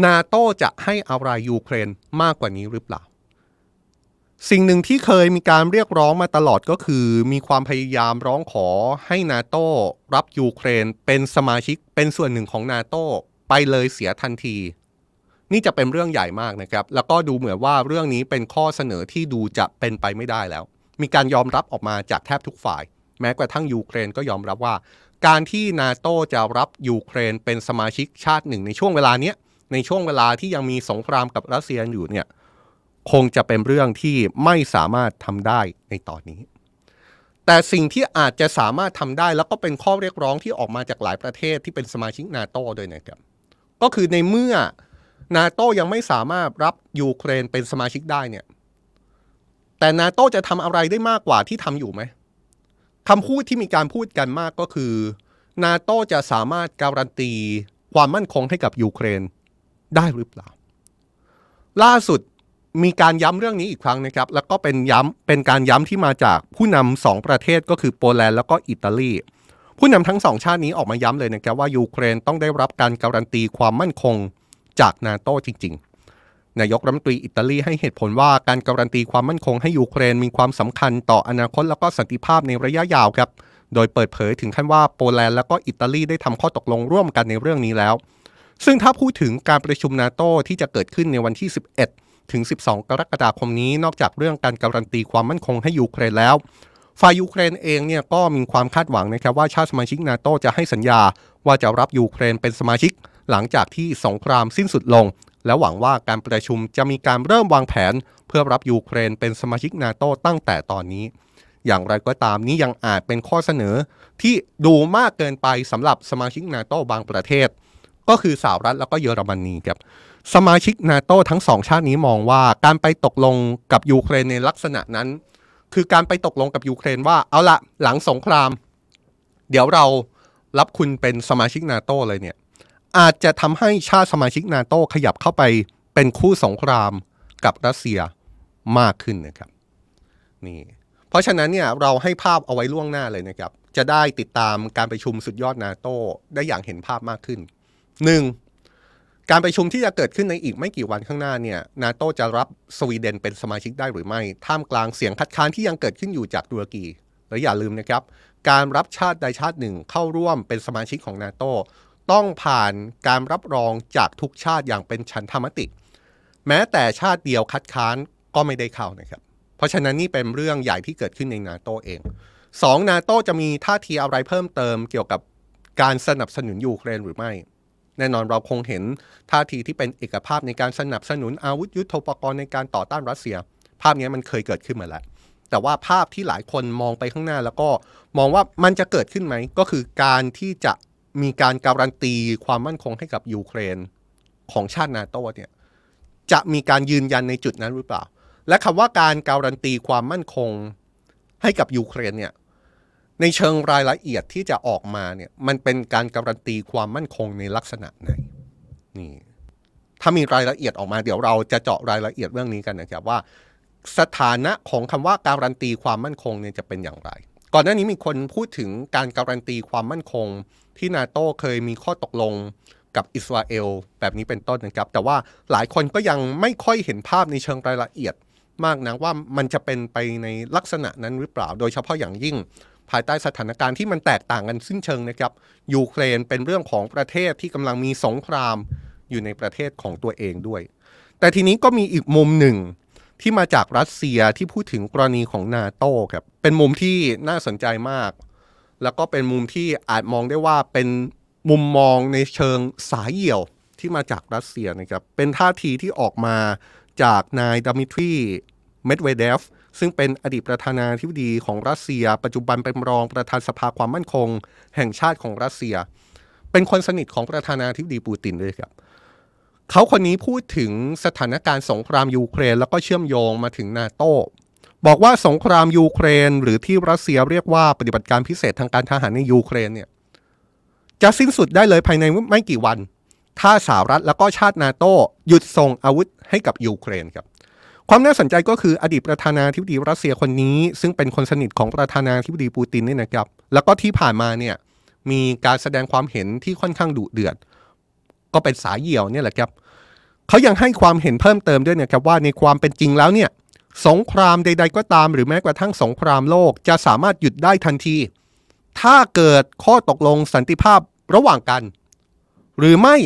นาโตจะให้อะไรยูเครนมากกว่านี้หรือเปล่า สิ่งหนึ่งที่เคยมีการเรียกร้องมาตลอดก็คือ มีความพยายามร้องขอให้นาโตรับยูเครนเป็นสมาชิกเป็นส่วนหนึ่งของนาโตไปเลยเสียทันที นี่จะเป็นเรื่องใหญ่มากนะครับ แล้วก็ดูเหมือนว่าเรื่องนี้เป็นข้อเสนอที่ดูจะเป็นไปไม่ได้แล้ว มีการยอมรับออกมาจากแทบทุกฝ่าย แม้กระทั่งยูเครนก็ยอมรับว่า การที่นาโตจะรับยูเครนเป็นสมาชิกชาติหนึ่งในช่วงเวลาเนี้ยในช่วงเวลาที่ยังมีสงครามกับรัสเซียอยู่เนี่ยคงจะเป็นเรื่องที่ไม่สามารถทำได้ในตอนนี้ แต่สิ่งที่อาจจะสามารถทำได้แล้วก็เป็นข้อเรียกร้องที่ออกมาจากหลายประเทศที่เป็นสมาชิกนาโต้ด้วยนะครับก็คือในเมื่อนาโต้ยังไม่สามารถรับยูเครนเป็นสมาชิกได้เนี่ยแต่นาโต้จะทำอะไรได้มากกว่าที่ทำอยู่ไหม คำพูดที่มีการพูดกันมากก็คือ นาโต้จะสามารถการันตีความมั่นคงให้กับยูเครนได้หรือเปล่า ล่าสุดมีการย้ำเรื่องนี้อีกครั้งนะครับ แล้วก็เป็นย้ำเป็นการย้ำที่มาจากผู้นำสองประเทศก็คือโปแลนด์แล้วก็อิตาลี ผู้นำทั้งสองชาตินี้ออกมาย้ำเลยนะครับว่ายูเครนต้องได้รับการการันตีความมั่นคงจากนาโต้จริง ๆ นายกรัฐมนตรีอิตาลีให้เหตุผลว่าการการันตีความมั่นคงให้ยูเครนมีความสำคัญต่ออนาคตแล้วก็สันติภาพในระยะยาวครับ โดยเปิดเผยถึงขั้นว่าโปแลนด์แล้วก็อิตาลีได้ทำข้อตกลงร่วมกันในเรื่องนี้แล้ว ซึ่งถ้าพูดถึงการประชุมนาโตที่จะเกิดขึ้นในวันที่ 11 ถึง 12 กรกฎาคมนี้นอกจากเรื่องการการันตีความมั่นคงให้ยูเครนแล้วฝ่ายยูเครนเองเนี่ยก็มีความคาดหวังนะครับว่าชาติสมาชิกนาโตจะให้สัญญาว่าจะรับยูเครนเป็นสมาชิกหลังจากที่สงครามสิ้นสุดลง และหวังว่าการประชุมจะมีการเริ่มวางแผน เพื่อรับยูเครนเป็นสมาชิกนาโตตั้งแต่ตอนนี้ อย่างไรก็ตามนี้ยังอาจเป็นข้อเสนอที่ดูมากเกินไปสำหรับสมาชิกนาโตบางประเทศ ก็คือสหรัฐแล้วก็เยอรมนีครับสมาชิกนาโตทั้งสองชาตินี้มองว่าการไปตกลงกับยูเครนในลักษณะนั้น คือการไปตกลงกับยูเครนว่าเอาละหลังสงคราม เดี๋ยวเรารับคุณเป็นสมาชิกนาโตเลยเนี่ย อาจจะทำให้ชาติสมาชิกนาโตขยับเข้าไปเป็นคู่สงครามกับรัสเซียมากขึ้นนะครับนี่เพราะฉะนั้นเนี่ยเราให้ภาพเอาไว้ล่วงหน้าเลยนะครับ จะได้ติดตามการประชุมสุดยอดนาโตได้อย่างเห็นภาพมากขึ้นหนึ่งการประชุมที่จะเกิดขึ้นในอีกไม่กี่วันข้างหน้าเนี่ยนาโตจะรับสวีเดนเป็นสมาชิกได้หรือไม่ ท่ามกลางเสียงคัดค้านที่ยังเกิดขึ้นอยู่จากตุรกีและอย่าลืมนะครับ การรับชาติใดชาติหนึ่งเข้าร่วมเป็นสมาชิกของนาโต ต้องผ่านการรับรองจากทุกชาติอย่างเป็นชันธรรมติ แม้แต่ชาติเดียวคัดค้านก็ไม่ได้เข้านะครับ เพราะฉะนั้นนี่เป็นเรื่องใหญ่ที่เกิดขึ้นในนาโตเองสองนาโตจะมีท่าทีอะไรเพิ่มเติมเกี่ยวกับการสนับสนุนยูเครนหรือไม่ แน่นอนเราคงเห็นท่าทีที่เป็นเอกภาพในการสนับสนุนอาวุธยุโทโธปกรณ์ในการต่อต้านรัสเซีย ภาพนี้มันเคยเกิดขึ้นมาแล้ว แต่ว่าภาพที่หลายคนมองไปข้างหน้าแล้วก็มองว่ามันจะเกิดขึ้นไหม ก็คือการที่จะ มีการการันตีความมั่นคงให้กับยูเครนของชาตินาโตเนี่ยจะมีการยืนยันในจุดนั้นหรือเปล่า และคำว่าการการันตีความมั่นคงให้กับยูเครนเนี่ยในเชิงรายละเอียดที่จะออกมาเนี่ยมันเป็นการการันตีความมั่นคงในลักษณะไหนนี่ถ้ามีรายละเอียดออกมาเดี๋ยวเราจะเจาะรายละเอียดเรื่องนี้กันนะครับว่า สถานะของคำว่าการันตีความมั่นคงเนี่ยจะเป็นอย่างไร ก่อนหน้านี้มีคนพูดถึงการการันตีความมั่นคง ที่นาโต้เคยมีข้อตกลงกับอิสราเอลแบบนี้เป็นต้นนะครับ แต่ว่าหลายคนก็ยังไม่ค่อยเห็นภาพในเชิงรายละเอียดมากนะว่ามันจะเป็นไปในลักษณะนั้นหรือเปล่า โดยเฉพาะอย่างยิ่งภายใต้สถานการณ์ที่มันแตกต่างกันสิ้นเชิงนะครับยูเครนเป็นเรื่องของประเทศที่กำลังมีสงครามอยู่ในประเทศของตัวเองด้วย แต่ทีนี้ก็มีอีกมุมหนึ่งที่มาจากรัสเซียที่พูดถึงกรณีของนาโต้ครับเป็นมุมที่น่าสนใจมาก แล้วก็เป็นมุมที่อาจมองได้ว่าเป็นมุมมองในเชิงสายเหี่ยวที่มาจากรัสเซียนะครับเป็นท่าทีที่ออกมาจากนายดมิทรีเมดเวเดฟซึ่งเป็นอดีตประธานาธิบดีของรัสเซีย ปัจจุบันเป็นรองประธานสภาความมั่นคง แห่งชาติของรัสเซีย เป็นคนสนิทของประธานาธิบดีปูตินด้วยครับเขาคนนี้พูดถึงสถานการณ์สงครามยูเครน แล้วก็เชื่อมโยงมาถึงนาโต บอกว่าสงครามยูเครน หรือที่รัสเซียเรียกว่าปฏิบัติการพิเศษทางการทหารในยูเครนเนี่ยจะสิ้นสุดได้เลยภายในไม่กี่วัน ถ้าสหรัฐแล้วก็ชาตินาโตหยุดส่งอาวุธให้กับยูเครนครับความน่าสนใจก็คืออดีตประธานาธิบดีรัสเซียคนนี้ ซึ่งเป็นคนสนิทของประธานาธิบดีปูตินนี่นะครับ แล้วก็ที่ผ่านมาเนี่ยมีการแสดงความเห็นที่ค่อนข้างดุเดือด ก็เป็นสายเหี่ยวเนี่ยแหละครับเขายังให้ความเห็นเพิ่มเติมด้วยนะครับว่าในความเป็นจริงแล้วเนี่ย สงครามใด ๆ ก็ตาม หรือแม้กระทั่งสงครามโลกจะสามารถหยุดได้ทันที ถ้าเกิดข้อตกลงสันติภาพระหว่างกัน หรือไม่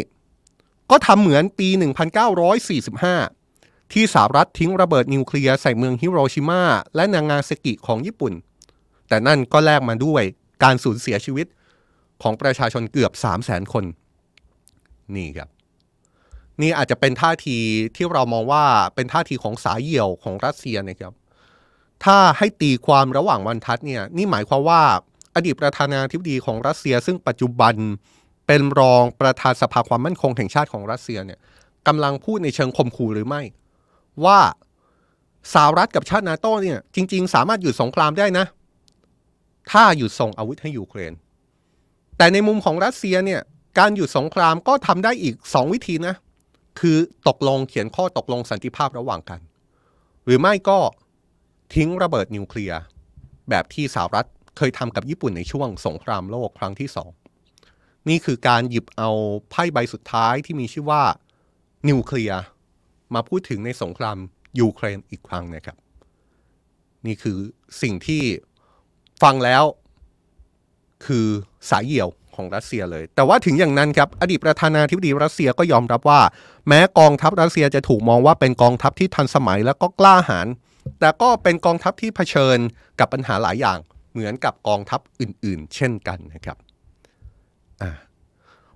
ก็ทำเหมือนปี 1945 ที่สหรัฐทิ้งระเบิดนิวเคลียร์ใส่เมืองฮิโรชิมาและนางาซากิของญี่ปุ่น แต่นั่นก็แลกมาด้วยการสูญเสียชีวิตของประชาชนเกือบ 3 0 0แสนคน นี่ครับ นี่อาจจะเป็นท่าทีที่เรามองว่าเป็นท่าทีของสายเหี่ยวของรัสเซียนะครับ ถ้าให้ตีความระหว่างวันทัดเนี่ยนี่หมายความว่าอดีตประธานาธิบดีของรัสเซีย ซึ่งปัจจุบันเป็นรองประธานสภาความมั่นคงแห่งชาติของรัสเซียเนี่ยกำลังพูดในเชิงข่มขู่หรือไม่ ว่าสหรัฐกับชาตินาโต้เนี่ยจริง ๆ สามารถหยุดสงครามได้นะ ถ้าหยุดส่งอาวุธให้ยูเครน แต่ในมุมของรัสเซียเนี่ยการหยุดสงครามก็ทำได้อีกสองวิธีนะ คือตกลงเขียนข้อตกลงสันติภาพระหว่างกัน หรือไม่ก็ทิ้งระเบิดนิวเคลียร์แบบที่สหรัฐเคยทำกับญี่ปุ่นในช่วงสงครามโลกครั้งที่สองนี่คือการหยิบเอาไพ่ใบสุดท้ายที่มีชื่อว่านิวเคลียร์มาพูดถึงในสงครามยูเครนอีกครั้งนะครับ นี่คือสิ่งที่ฟังแล้วคือสายเหี่ยว ของรัสเซียเลย แต่ว่าถึงอย่างนั้นครับอดีตประธานาธิบดีรัสเซียก็ยอมรับว่า แม้กองทัพรัสเซียจะถูกมองว่าเป็นกองทัพที่ทันสมัยแล้วก็กล้าหาญแต่ก็เป็นกองทัพที่เผชิญกับปัญหาหลายอย่างเหมือนกับกองทัพอื่น ๆ เช่นกันนะครับ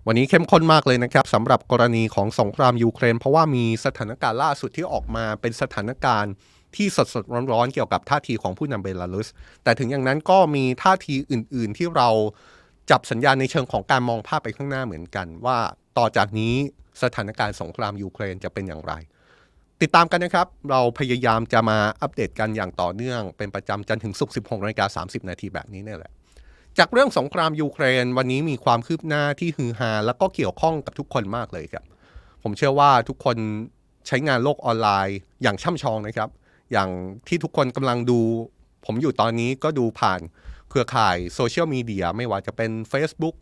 วันนี้เข้มข้นมากเลยนะครับสำหรับกรณีของสงครามยูเครน เพราะว่ามีสถานการณ์ล่าสุดที่ออกมาเป็นสถานการณ์ที่สดสดร้อนๆเกี่ยวกับท่าทีของผู้นำเบลารุส แต่ถึงอย่างนั้นก็มีท่าทีอื่น ๆ ที่เรา จับสัญญาณในเชิงของการมองภาพไปข้างหน้าเหมือนกัน ว่าต่อจากนี้สถานการณ์สงครามยูเครนจะเป็นอย่างไร ติดตามกันนะครับ เราพยายามจะมาอัปเดตกันอย่างต่อเนื่องเป็นประจำจันทร์ถึงศุกร์16นาฬิกา30 นาทีแบบนี้นี่แหละ จากเรื่องสงครามยูเครน วันนี้มีความคืบหน้าที่ฮือฮาแล้วก็เกี่ยวข้องกับทุกคนมากเลยครับ ผมเชื่อว่าทุกคนใช้งานโลกออนไลน์อย่างช่ำชองนะครับ อย่างที่ทุกคนกำลังดู ผมอยู่ตอนนี้ก็ดูผ่าน เครือข่ายโซเชียลมีเดียไม่ว่าจะเป็น Facebook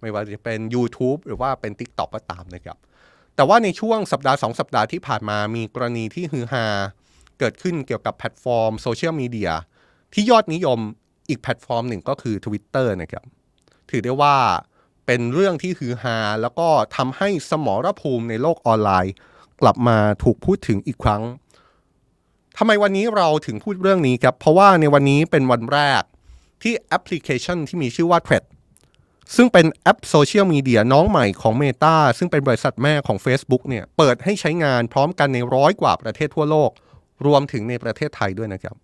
ไม่ว่าจะเป็น YouTube หรือว่าเป็น TikTok ก็ตามนะครับ แต่ว่าในช่วงสัปดาห์ 2 สัปดาห์ที่ผ่านมามีกรณีที่ฮือฮาเกิดขึ้นเกี่ยวกับแพลตฟอร์มโซเชียลมีเดียที่ยอดนิยมอีกแพลตฟอร์มหนึ่งก็คือ Twitter นะครับ ถือได้ว่าเป็นเรื่องที่ฮือฮาแล้วก็ทำให้สมรภูมิในโลกออนไลน์ กลับมาถูกพูดถึงอีกครั้งทำไมวันนี้เราถึงพูดเรื่องนี้ครับ เพราะว่าในวันนี้เป็นวันแรก ที่แอปพลิเคชันที่มีชื่อว่า Thread ซึ่งเป็นแอปโซเชียลมีเดียน้องใหม่ของ Meta ซึ่งเป็นบริษัทแม่ของ Facebook เนี่ยเปิดให้ใช้งานพร้อมกันในร้อยกว่าประเทศทั่วโลก รวมถึงในประเทศไทยด้วยนะครับ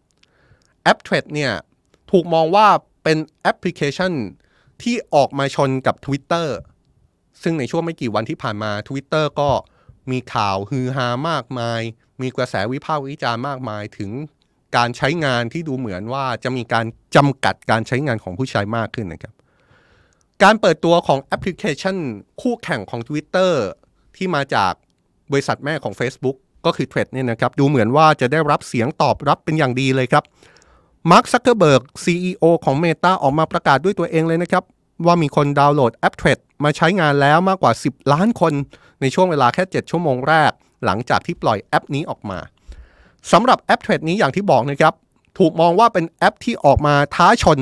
แอป Thread เนี่ยถูกมองว่าเป็นแอปพลิเคชันที่ออกมาชนกับ Twitter ซึ่งในช่วงไม่กี่วันที่ผ่านมา Twitter ก็มีข่าวฮือฮามากมาย มีกระแสวิพากษ์วิจารณ์มากมายถึง การใช้งานที่ดูเหมือนว่าจะมีการจำกัดการใช้งานของผู้ใช้มากขึ้นนะครับ การเปิดตัวของแอปพลิเคชัน คู่แข่งของ Twitter ที่มาจากบริษัทแม่ของ Facebook ก็คือ Thread เนี่ยนะครับ ดูเหมือนว่าจะได้รับเสียงตอบรับเป็นอย่างดีเลยครับมาร์คซักเกอร์เบิร์ก CEO ของ Meta ออกมาประกาศด้วยตัวเองเลยนะครับ ว่ามีคนดาวน์โหลดแอป Thread มาใช้งานแล้วมากกว่า 10 ล้านคนในช่วงเวลาแค่ 7 ชั่วโมงแรก หลังจากที่ปล่อยแอปนี้ออกมา สำหรับแอป Thread นี้อย่างที่บอกนะครับ ถูกมองว่าเป็นแอปที่ออกมาท้าชน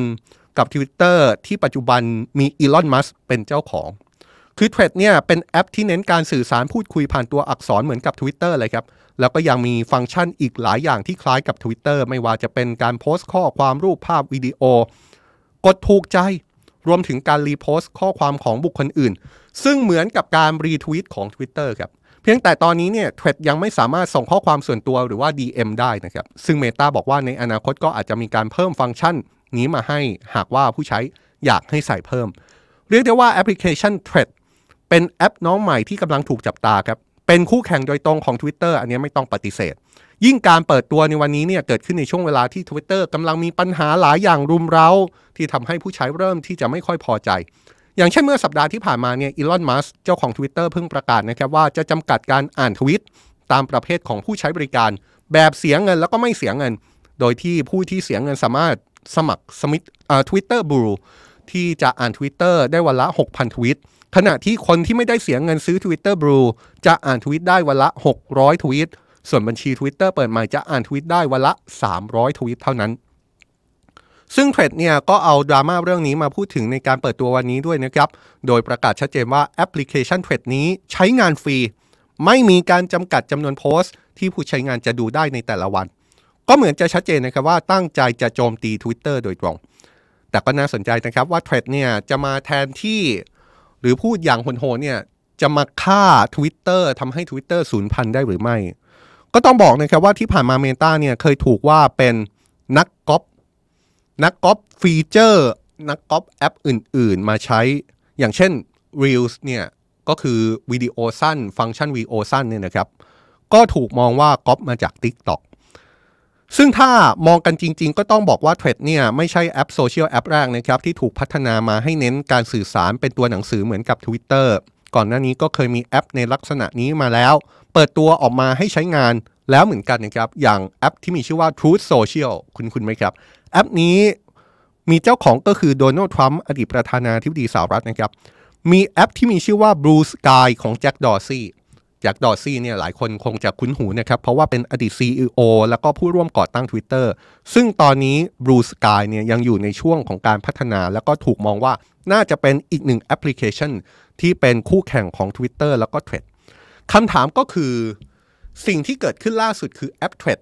กับ Twitter ที่ปัจจุบันมีอีลอนมัสเป็นเจ้าของ คือเทรดเนี่ยเป็นแอปที่เน้นการสื่อสารพูดคุยผ่านตัวอักษรเหมือนกับ Twitter เลยครับ แล้วก็ยังมีฟังก์ชันอีกหลายอย่างที่คล้ายกับ Twitter ไม่ว่าจะเป็นการโพสต์ข้อความรูปภาพวิดีโอ กดถูกใจ รวมถึงการรีโพสต์ข้อความของบุคคลอื่น ซึ่งเหมือนกับการรีทวีตของ Twitter ครับ พียงแต่ตอนนี้เนี่ยเทรดยังไม่สามารถส่งข้อความส่วนตัวหรือว่า DM ได้นะครับ ซึ่ง Meta บอกว่าในอนาคตก็อาจจะมีการเพิ่มฟังก์ชันนี้มาให้หากว่าผู้ใช้อยากให้ใส่เพิ่ม เรียกได้ว่าแอปพลิเคชัน Thread เป็นแอปน้องใหม่ที่กำลังถูกจับตาครับ เป็นคู่แข่งโดยตรงของ Twitter อันนี้ไม่ต้องปฏิเสธ ยิ่งการเปิดตัวในวันนี้เนี่ยเกิดขึ้นในช่วงเวลาที่ Twitter กำลังมีปัญหาหลายอย่างรุมเร้า ที่ทำให้ผู้ใช้เริ่มที่จะไม่ค่อยพอใจ อย่างเช่นเมื่อสัปดาห์ที่ผ่านมาเนี่ยอีลอนมัสเจ้าของ Twitter เพิ่งประกาศนะครับว่าจะจำกัดการอ่านทวิตตามประเภทของผู้ใช้บริการ แบบเสียเงินแล้วก็ไม่เสียเงิน โดยที่ผู้ที่เสียเงินสามารถสมัครสมาชิก Twitter Blue ที่จะอ่าน Twitter ได้วันละ 6,000 ทวิต ขณะที่คนที่ไม่ได้เสียเงินซื้อ Twitter Blue จะอ่านทวิตได้วันละ 600 ทวิต ส่วนบัญชี Twitter เปิดใหม่จะอ่านทวิตได้วันละ 300 ทวิตเท่านั้น ซึ่ง Thread เนี่ยก็เอาดราม่าเรื่องนี้มาพูดถึงในการเปิดตัววันนี้ด้วยนะครับ โดยประกาศชัดเจนว่าแอปพลิเคชัน Thread นี้ใช้งานฟรี ไม่มีการจำกัดจำนวนโพสต์ ที่ผู้ใช้งานจะดูได้ในแต่ละวัน ก็เหมือนจะชัดเจนนะครับว่าตั้งใจจะโจมตี Twitter โดยตรง แต่ก็น่าสนใจนะครับว่า Thread เนี่ยจะมาแทนที่ หรือพูดอย่างโหดเนี่ยจะมาฆ่า Twitter ทำให้ Twitter สูญพันธุ์ได้หรือไม่ ก็ต้องบอกนะครับว่าที่ผ่านมา Meta เนี่ยเคยถูกว่าเป็นนักก๊อป นักก๊อปฟีเจอร์ นักก๊อปแอปอื่น ๆ มาใช้ อย่างเช่น Reels เนี่ยก็คือวิดีโอสั้น ฟังก์ชันวิดีโอสั้นเนี่ยนะครับ ก็ถูกมองว่าก๊อปมาจาก TikTok ซึ่งถ้ามองกันจริง ๆ ก็ต้องบอกว่า Thread เนี่ยไม่ใช่แอปโซเชียลแอปแรกนะครับ ที่ถูกพัฒนามาให้เน้นการสื่อสารเป็นตัวหนังสือเหมือนกับ Twitter ก่อนหน้านี้ก็เคยมีแอปในลักษณะนี้มาแล้ว เปิดตัวออกมาให้ใช้งานแล้วเหมือนกันนะครับ อย่างแอปที่มีชื่อว่า Truth Social คุ้น ๆ ไหมครับ แอปนี้มีเจ้าของก็คือโดนัลด์ทรัมป์อดีตประธานาธิบดีสหรัฐนะครับ มีแอปที่มีชื่อว่า Blue Sky ของแจ็คดอร์ซี่แจ็คดอร์ซี่เนี่ยหลายคนคงจะคุ้นหูนะครับ เพราะว่าเป็นอดีต CEO แล้วก็ผู้ร่วมก่อตั้ง Twitter ซึ่งตอนนี้ Blue Sky เนี่ยยังอยู่ในช่วงของการพัฒนา แล้วก็ถูกมองว่าน่าจะเป็นอีกหนึ่งแอปพลิเคชัน ที่เป็นคู่แข่งของ Twitter แล้วก็ Thread คำถามก็คือสิ่งที่เกิดขึ้นล่าสุดคือแอป Thread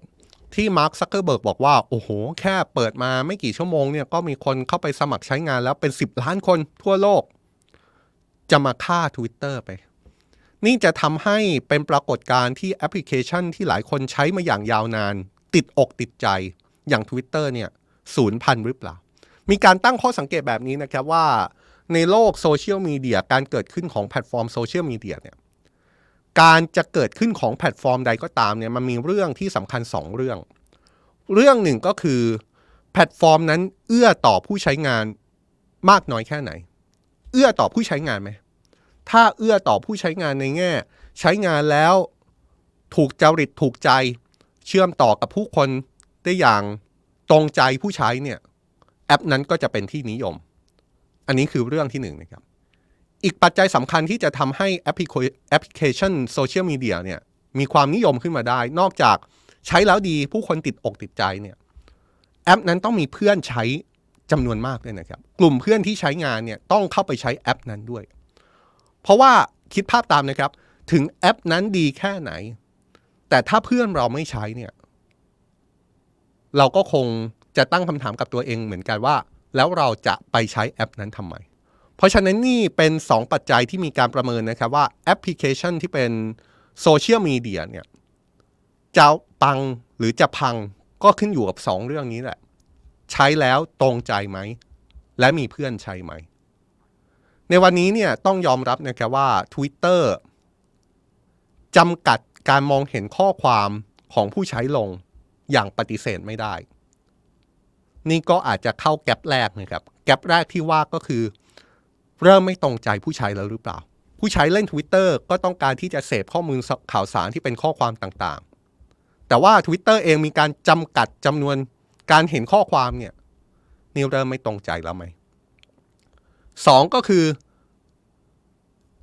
ที่มาร์คซักเกอร์เบิร์กบอกว่า โอ้โห แค่เปิดมาไม่กี่ชั่วโมงเนี่ยก็มีคนเข้าไปสมัครใช้งานแล้วเป็น 10 ล้านคนทั่วโลก จะมาฆ่า Twitter ไป นี่จะทำให้เป็นปรากฏการณ์ที่แอปพลิเคชันที่หลายคนใช้มาอย่างยาวนาน ติดอกติดใจอย่าง Twitter เนี่ยสูญพันธุ์หรือเปล่า มีการตั้งข้อสังเกตแบบนี้นะครับว่าในโลกโซเชียลมีเดียการเกิดขึ้นของแพลตฟอร์มโซเชียลมีเดียเนี่ย การจะเกิดขึ้นของแพลตฟอร์มใดก็ตามเนี่ยมันมีเรื่องที่สำคัญ 2 เรื่อง เรื่องหนึ่งก็คือแพลตฟอร์มนั้นเอื้อต่อผู้ใช้งานมากน้อยแค่ไหน เอื้อต่อผู้ใช้งานไหมถ้าเอื้อต่อผู้ใช้งานในแง่ ใช้งานแล้วถูกจริตถูกใจ เชื่อมต่อกับผู้คนได้อย่างตรงใจผู้ใช้เนี่ยแอปนั้นก็จะเป็นที่นิยม อันนี้คือเรื่องที่หนึ่งนะครับ อีกปัจจัยสำคัญที่จะทำให้แอปพลิเคชันโซเชียลมีเดียเนี่ยมีความนิยมขึ้นมาได้ นอกจากใช้แล้วดีผู้คนติดอกติดใจเนี่ยแอปนั้นต้องมีเพื่อนใช้จำนวนมากด้วยนะครับ กลุ่มเพื่อนที่ใช้งานเนี่ยต้องเข้าไปใช้แอปนั้นด้วย เพราะว่าคิดภาพตามนะครับ ถึงแอปนั้นดีแค่ไหน แต่ถ้าเพื่อนเราไม่ใช้เนี่ย เราก็คงจะตั้งคำถามกับตัวเองเหมือนกันว่า แล้วเราจะไปใช้แอปนั้นทำไม เพราะฉะนั้นนี่เป็น 2 ปัจจัยที่มีการประเมินนะครับว่าแอปพลิเคชันที่เป็นโซเชียลมีเดียเนี่ยจะปังหรือจะพังก็ขึ้นอยู่กับ 2 เรื่องนี้แหละ ใช้แล้วตรงใจไหม และมีเพื่อนใช้ไหม ในวันนี้เนี่ยต้องยอมรับนะครับว่า Twitter จำกัดการมองเห็นข้อความของผู้ใช้ลงอย่างปฏิเสธไม่ได้ นี่ก็อาจจะเข้าแกลบแรกนะครับ แกลบแรกที่ว่าก็คือ เริ่มไม่ตรงใจผู้ใช้แล้วหรือเปล่า ผู้ใช้เล่น Twitter ก็ต้องการที่จะเสพข้อมูลข่าวสารที่เป็นข้อความต่างๆ แต่ว่า Twitter เองมีการจำกัดจำนวนการเห็นข้อความเนี่ยนี่เริ่มไม่ตรงใจแล้วไหมสองก็คือ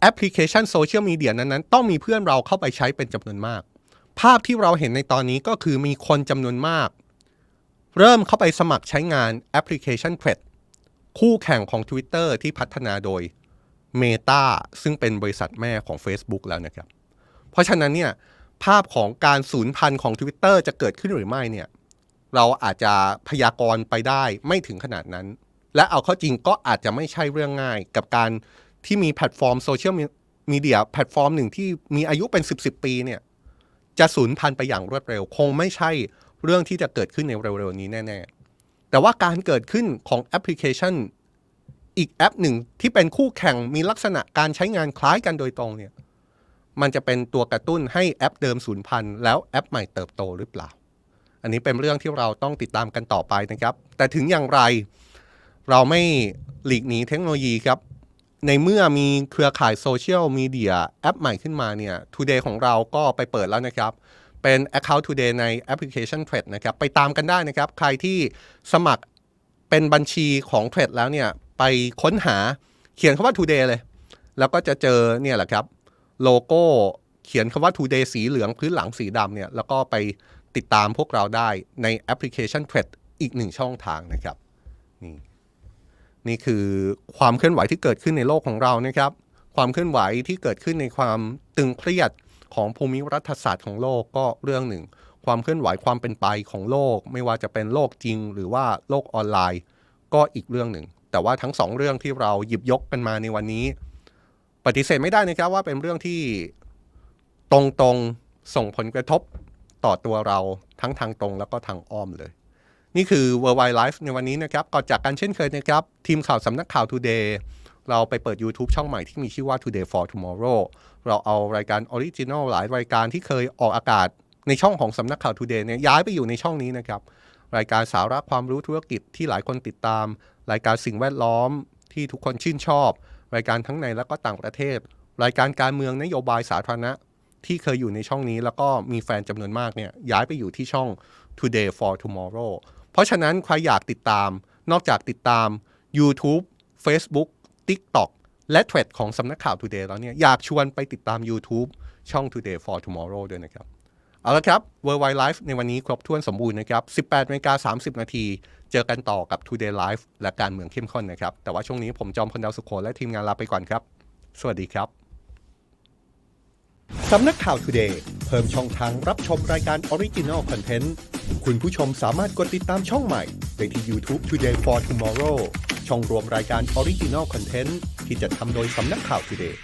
แอปพลิเคชันโซเชียลมีเดียนั้นๆ ต้องมีเพื่อนเราเข้าไปใช้เป็นจำนวนมาก ภาพที่เราเห็นในตอนนี้ก็คือมีคนจำนวนมาก เริ่มเข้าไปสมัครใช้งานแอปพลิเคชัน Thread คู่แข่งของ Twitter ที่พัฒนาโดย Meta ซึ่งเป็นบริษัทแม่ของ Facebook แล้วนะครับ เพราะฉะนั้นเนี่ยภาพของการสูญพันธุ์ของ Twitter จะเกิดขึ้นหรือไม่เนี่ยเราอาจจะพยากรณ์ไปได้ไม่ถึงขนาดนั้น และเอาเข้าจริงก็อาจจะไม่ใช่เรื่องง่าย กับการที่มีแพลตฟอร์มโซเชียลมีเดียแพลตฟอร์มหนึ่งที่มีอายุเป็น 10 ๆ ปีเนี่ยจะสูญพันธุ์ไปอย่างรวดเร็ว คงไม่ใช่เรื่องที่จะเกิดขึ้นในเร็วๆนี้แน่ ๆ แต่ว่าการเกิดขึ้นของแอปพลิเคชัน อีกแอปหนึ่งที่เป็นคู่แข่งมีลักษณะการใช้งานคล้ายกันโดยตรงเนี่ยมันจะเป็นตัวกระตุ้นให้แอปเดิมสูญพันธุ์แล้วแอปใหม่เติบโตหรือเปล่า อันนี้เป็นเรื่องที่เราต้องติดตามกันต่อไปนะครับ แต่ถึงอย่างไรเราไม่หลีกหนีเทคโนโลยีครับ ในเมื่อมีเครือข่ายโซเชียลมีเดียแอปใหม่ขึ้นมาเนี่ย Today ของเราก็ไปเปิดแล้วนะครับ เป็น Account Today ในแอปพลิเคชัน Thread นะครับไปตามกันได้นะครับ ใครที่สมัครเป็นบัญชีของ Thread แล้วเนี่ยไปค้นหาเขียนคำว่า Today เลย แล้วก็จะเจอเนี่ยแหละครับโลโก้เขียนคำว่า Today สีเหลืองพื้นหลังสีดำเนี่ยแล้วก็ไปติดตามพวกเราได้ในแอปพลิเคชัน Thread อีกหนึ่งช่องทางนะครับนี่นี่คือความเคลื่อนไหวที่เกิดขึ้นในโลกของเรานะครับ ความเคลื่อนไหวที่เกิดขึ้นในความตึงเครียด ของภูมิรัฐศาสตร์ของโลกก็เรื่องหนึ่ง ความเคลื่อนไหวความเป็นไปของโลก ไม่ว่าจะเป็นโลกจริง หรือว่าโลกออนไลน์ ก็อีกเรื่องหนึ่ง แต่ว่าทั้งสองเรื่องที่เราหยิบยกกันมาในวันนี้ ปฏิเสธไม่ได้นะครับว่าเป็นเรื่องที่ตรงๆส่งผลกระทบต่อตัวเราทั้งทางตรงแล้วก็ทางอ้อมเลย นี่คือ World Wide Life ในวันนี้นะครับก่อนจากกันเช่นเคยนะครับ ทีมข่าวสำนักข่าว Today เราไปเปิด YouTube ช่องใหม่ที่มีชื่อว่า Today for Tomorrow เราเอารายการออริจิน l ลหลายรายการที่เคยออกอากาศในช่องของสำนักข่าว Today เนี่ยย้ายไปอยู่ในช่องนี้นะครับ รายการสาระความรู้ธุรกิจที่หลายคนติดตาม รายการสิ่งแวดล้อมที่ทุกคนชื่นชอบ รายการทั้งในและก็ต่างประเทศ รายการการเมืองนโยบายสาธารณะที่เคยอยู่ในช่องนี้ แล้วก็มีแฟนจำนวนมากเนี่ยย้ายไปอยู่ที่ช่อง Today for Tomorrow เพราะฉะนั้นใครอยากติดตาม นอกจากติดตาม YouTube Facebook TikTok และ t w i t ของสำนักข่าว Today แล้วเนี่ยอยากชวนไปติดตาม YouTube ช่อง Today for Tomorrow ด้วยนะครับ เอาละครับ World Wide Life ในวันนี้ครบถ้วนสมบูรณ์นะครับ 18นาฬิกา30 นาที เจอกันต่อกับ Today Live และการเมืองเข้มข้นนะครับ แต่ว่าช่วงนี้ผมจอมพลดาวสุโขและทีมงานลาไปก่อนครับ สวัสดีครับ สำนักข่าว Today เพิ่มช่องทางรับชมรายการ original content คุณผู้ชมสามารถกดติดตามช่องใหม่ได้ที่ YouTube Today for Tomorrow ช่องรวมรายการ original content ที่จัดทำโดยสำนักข่าว Today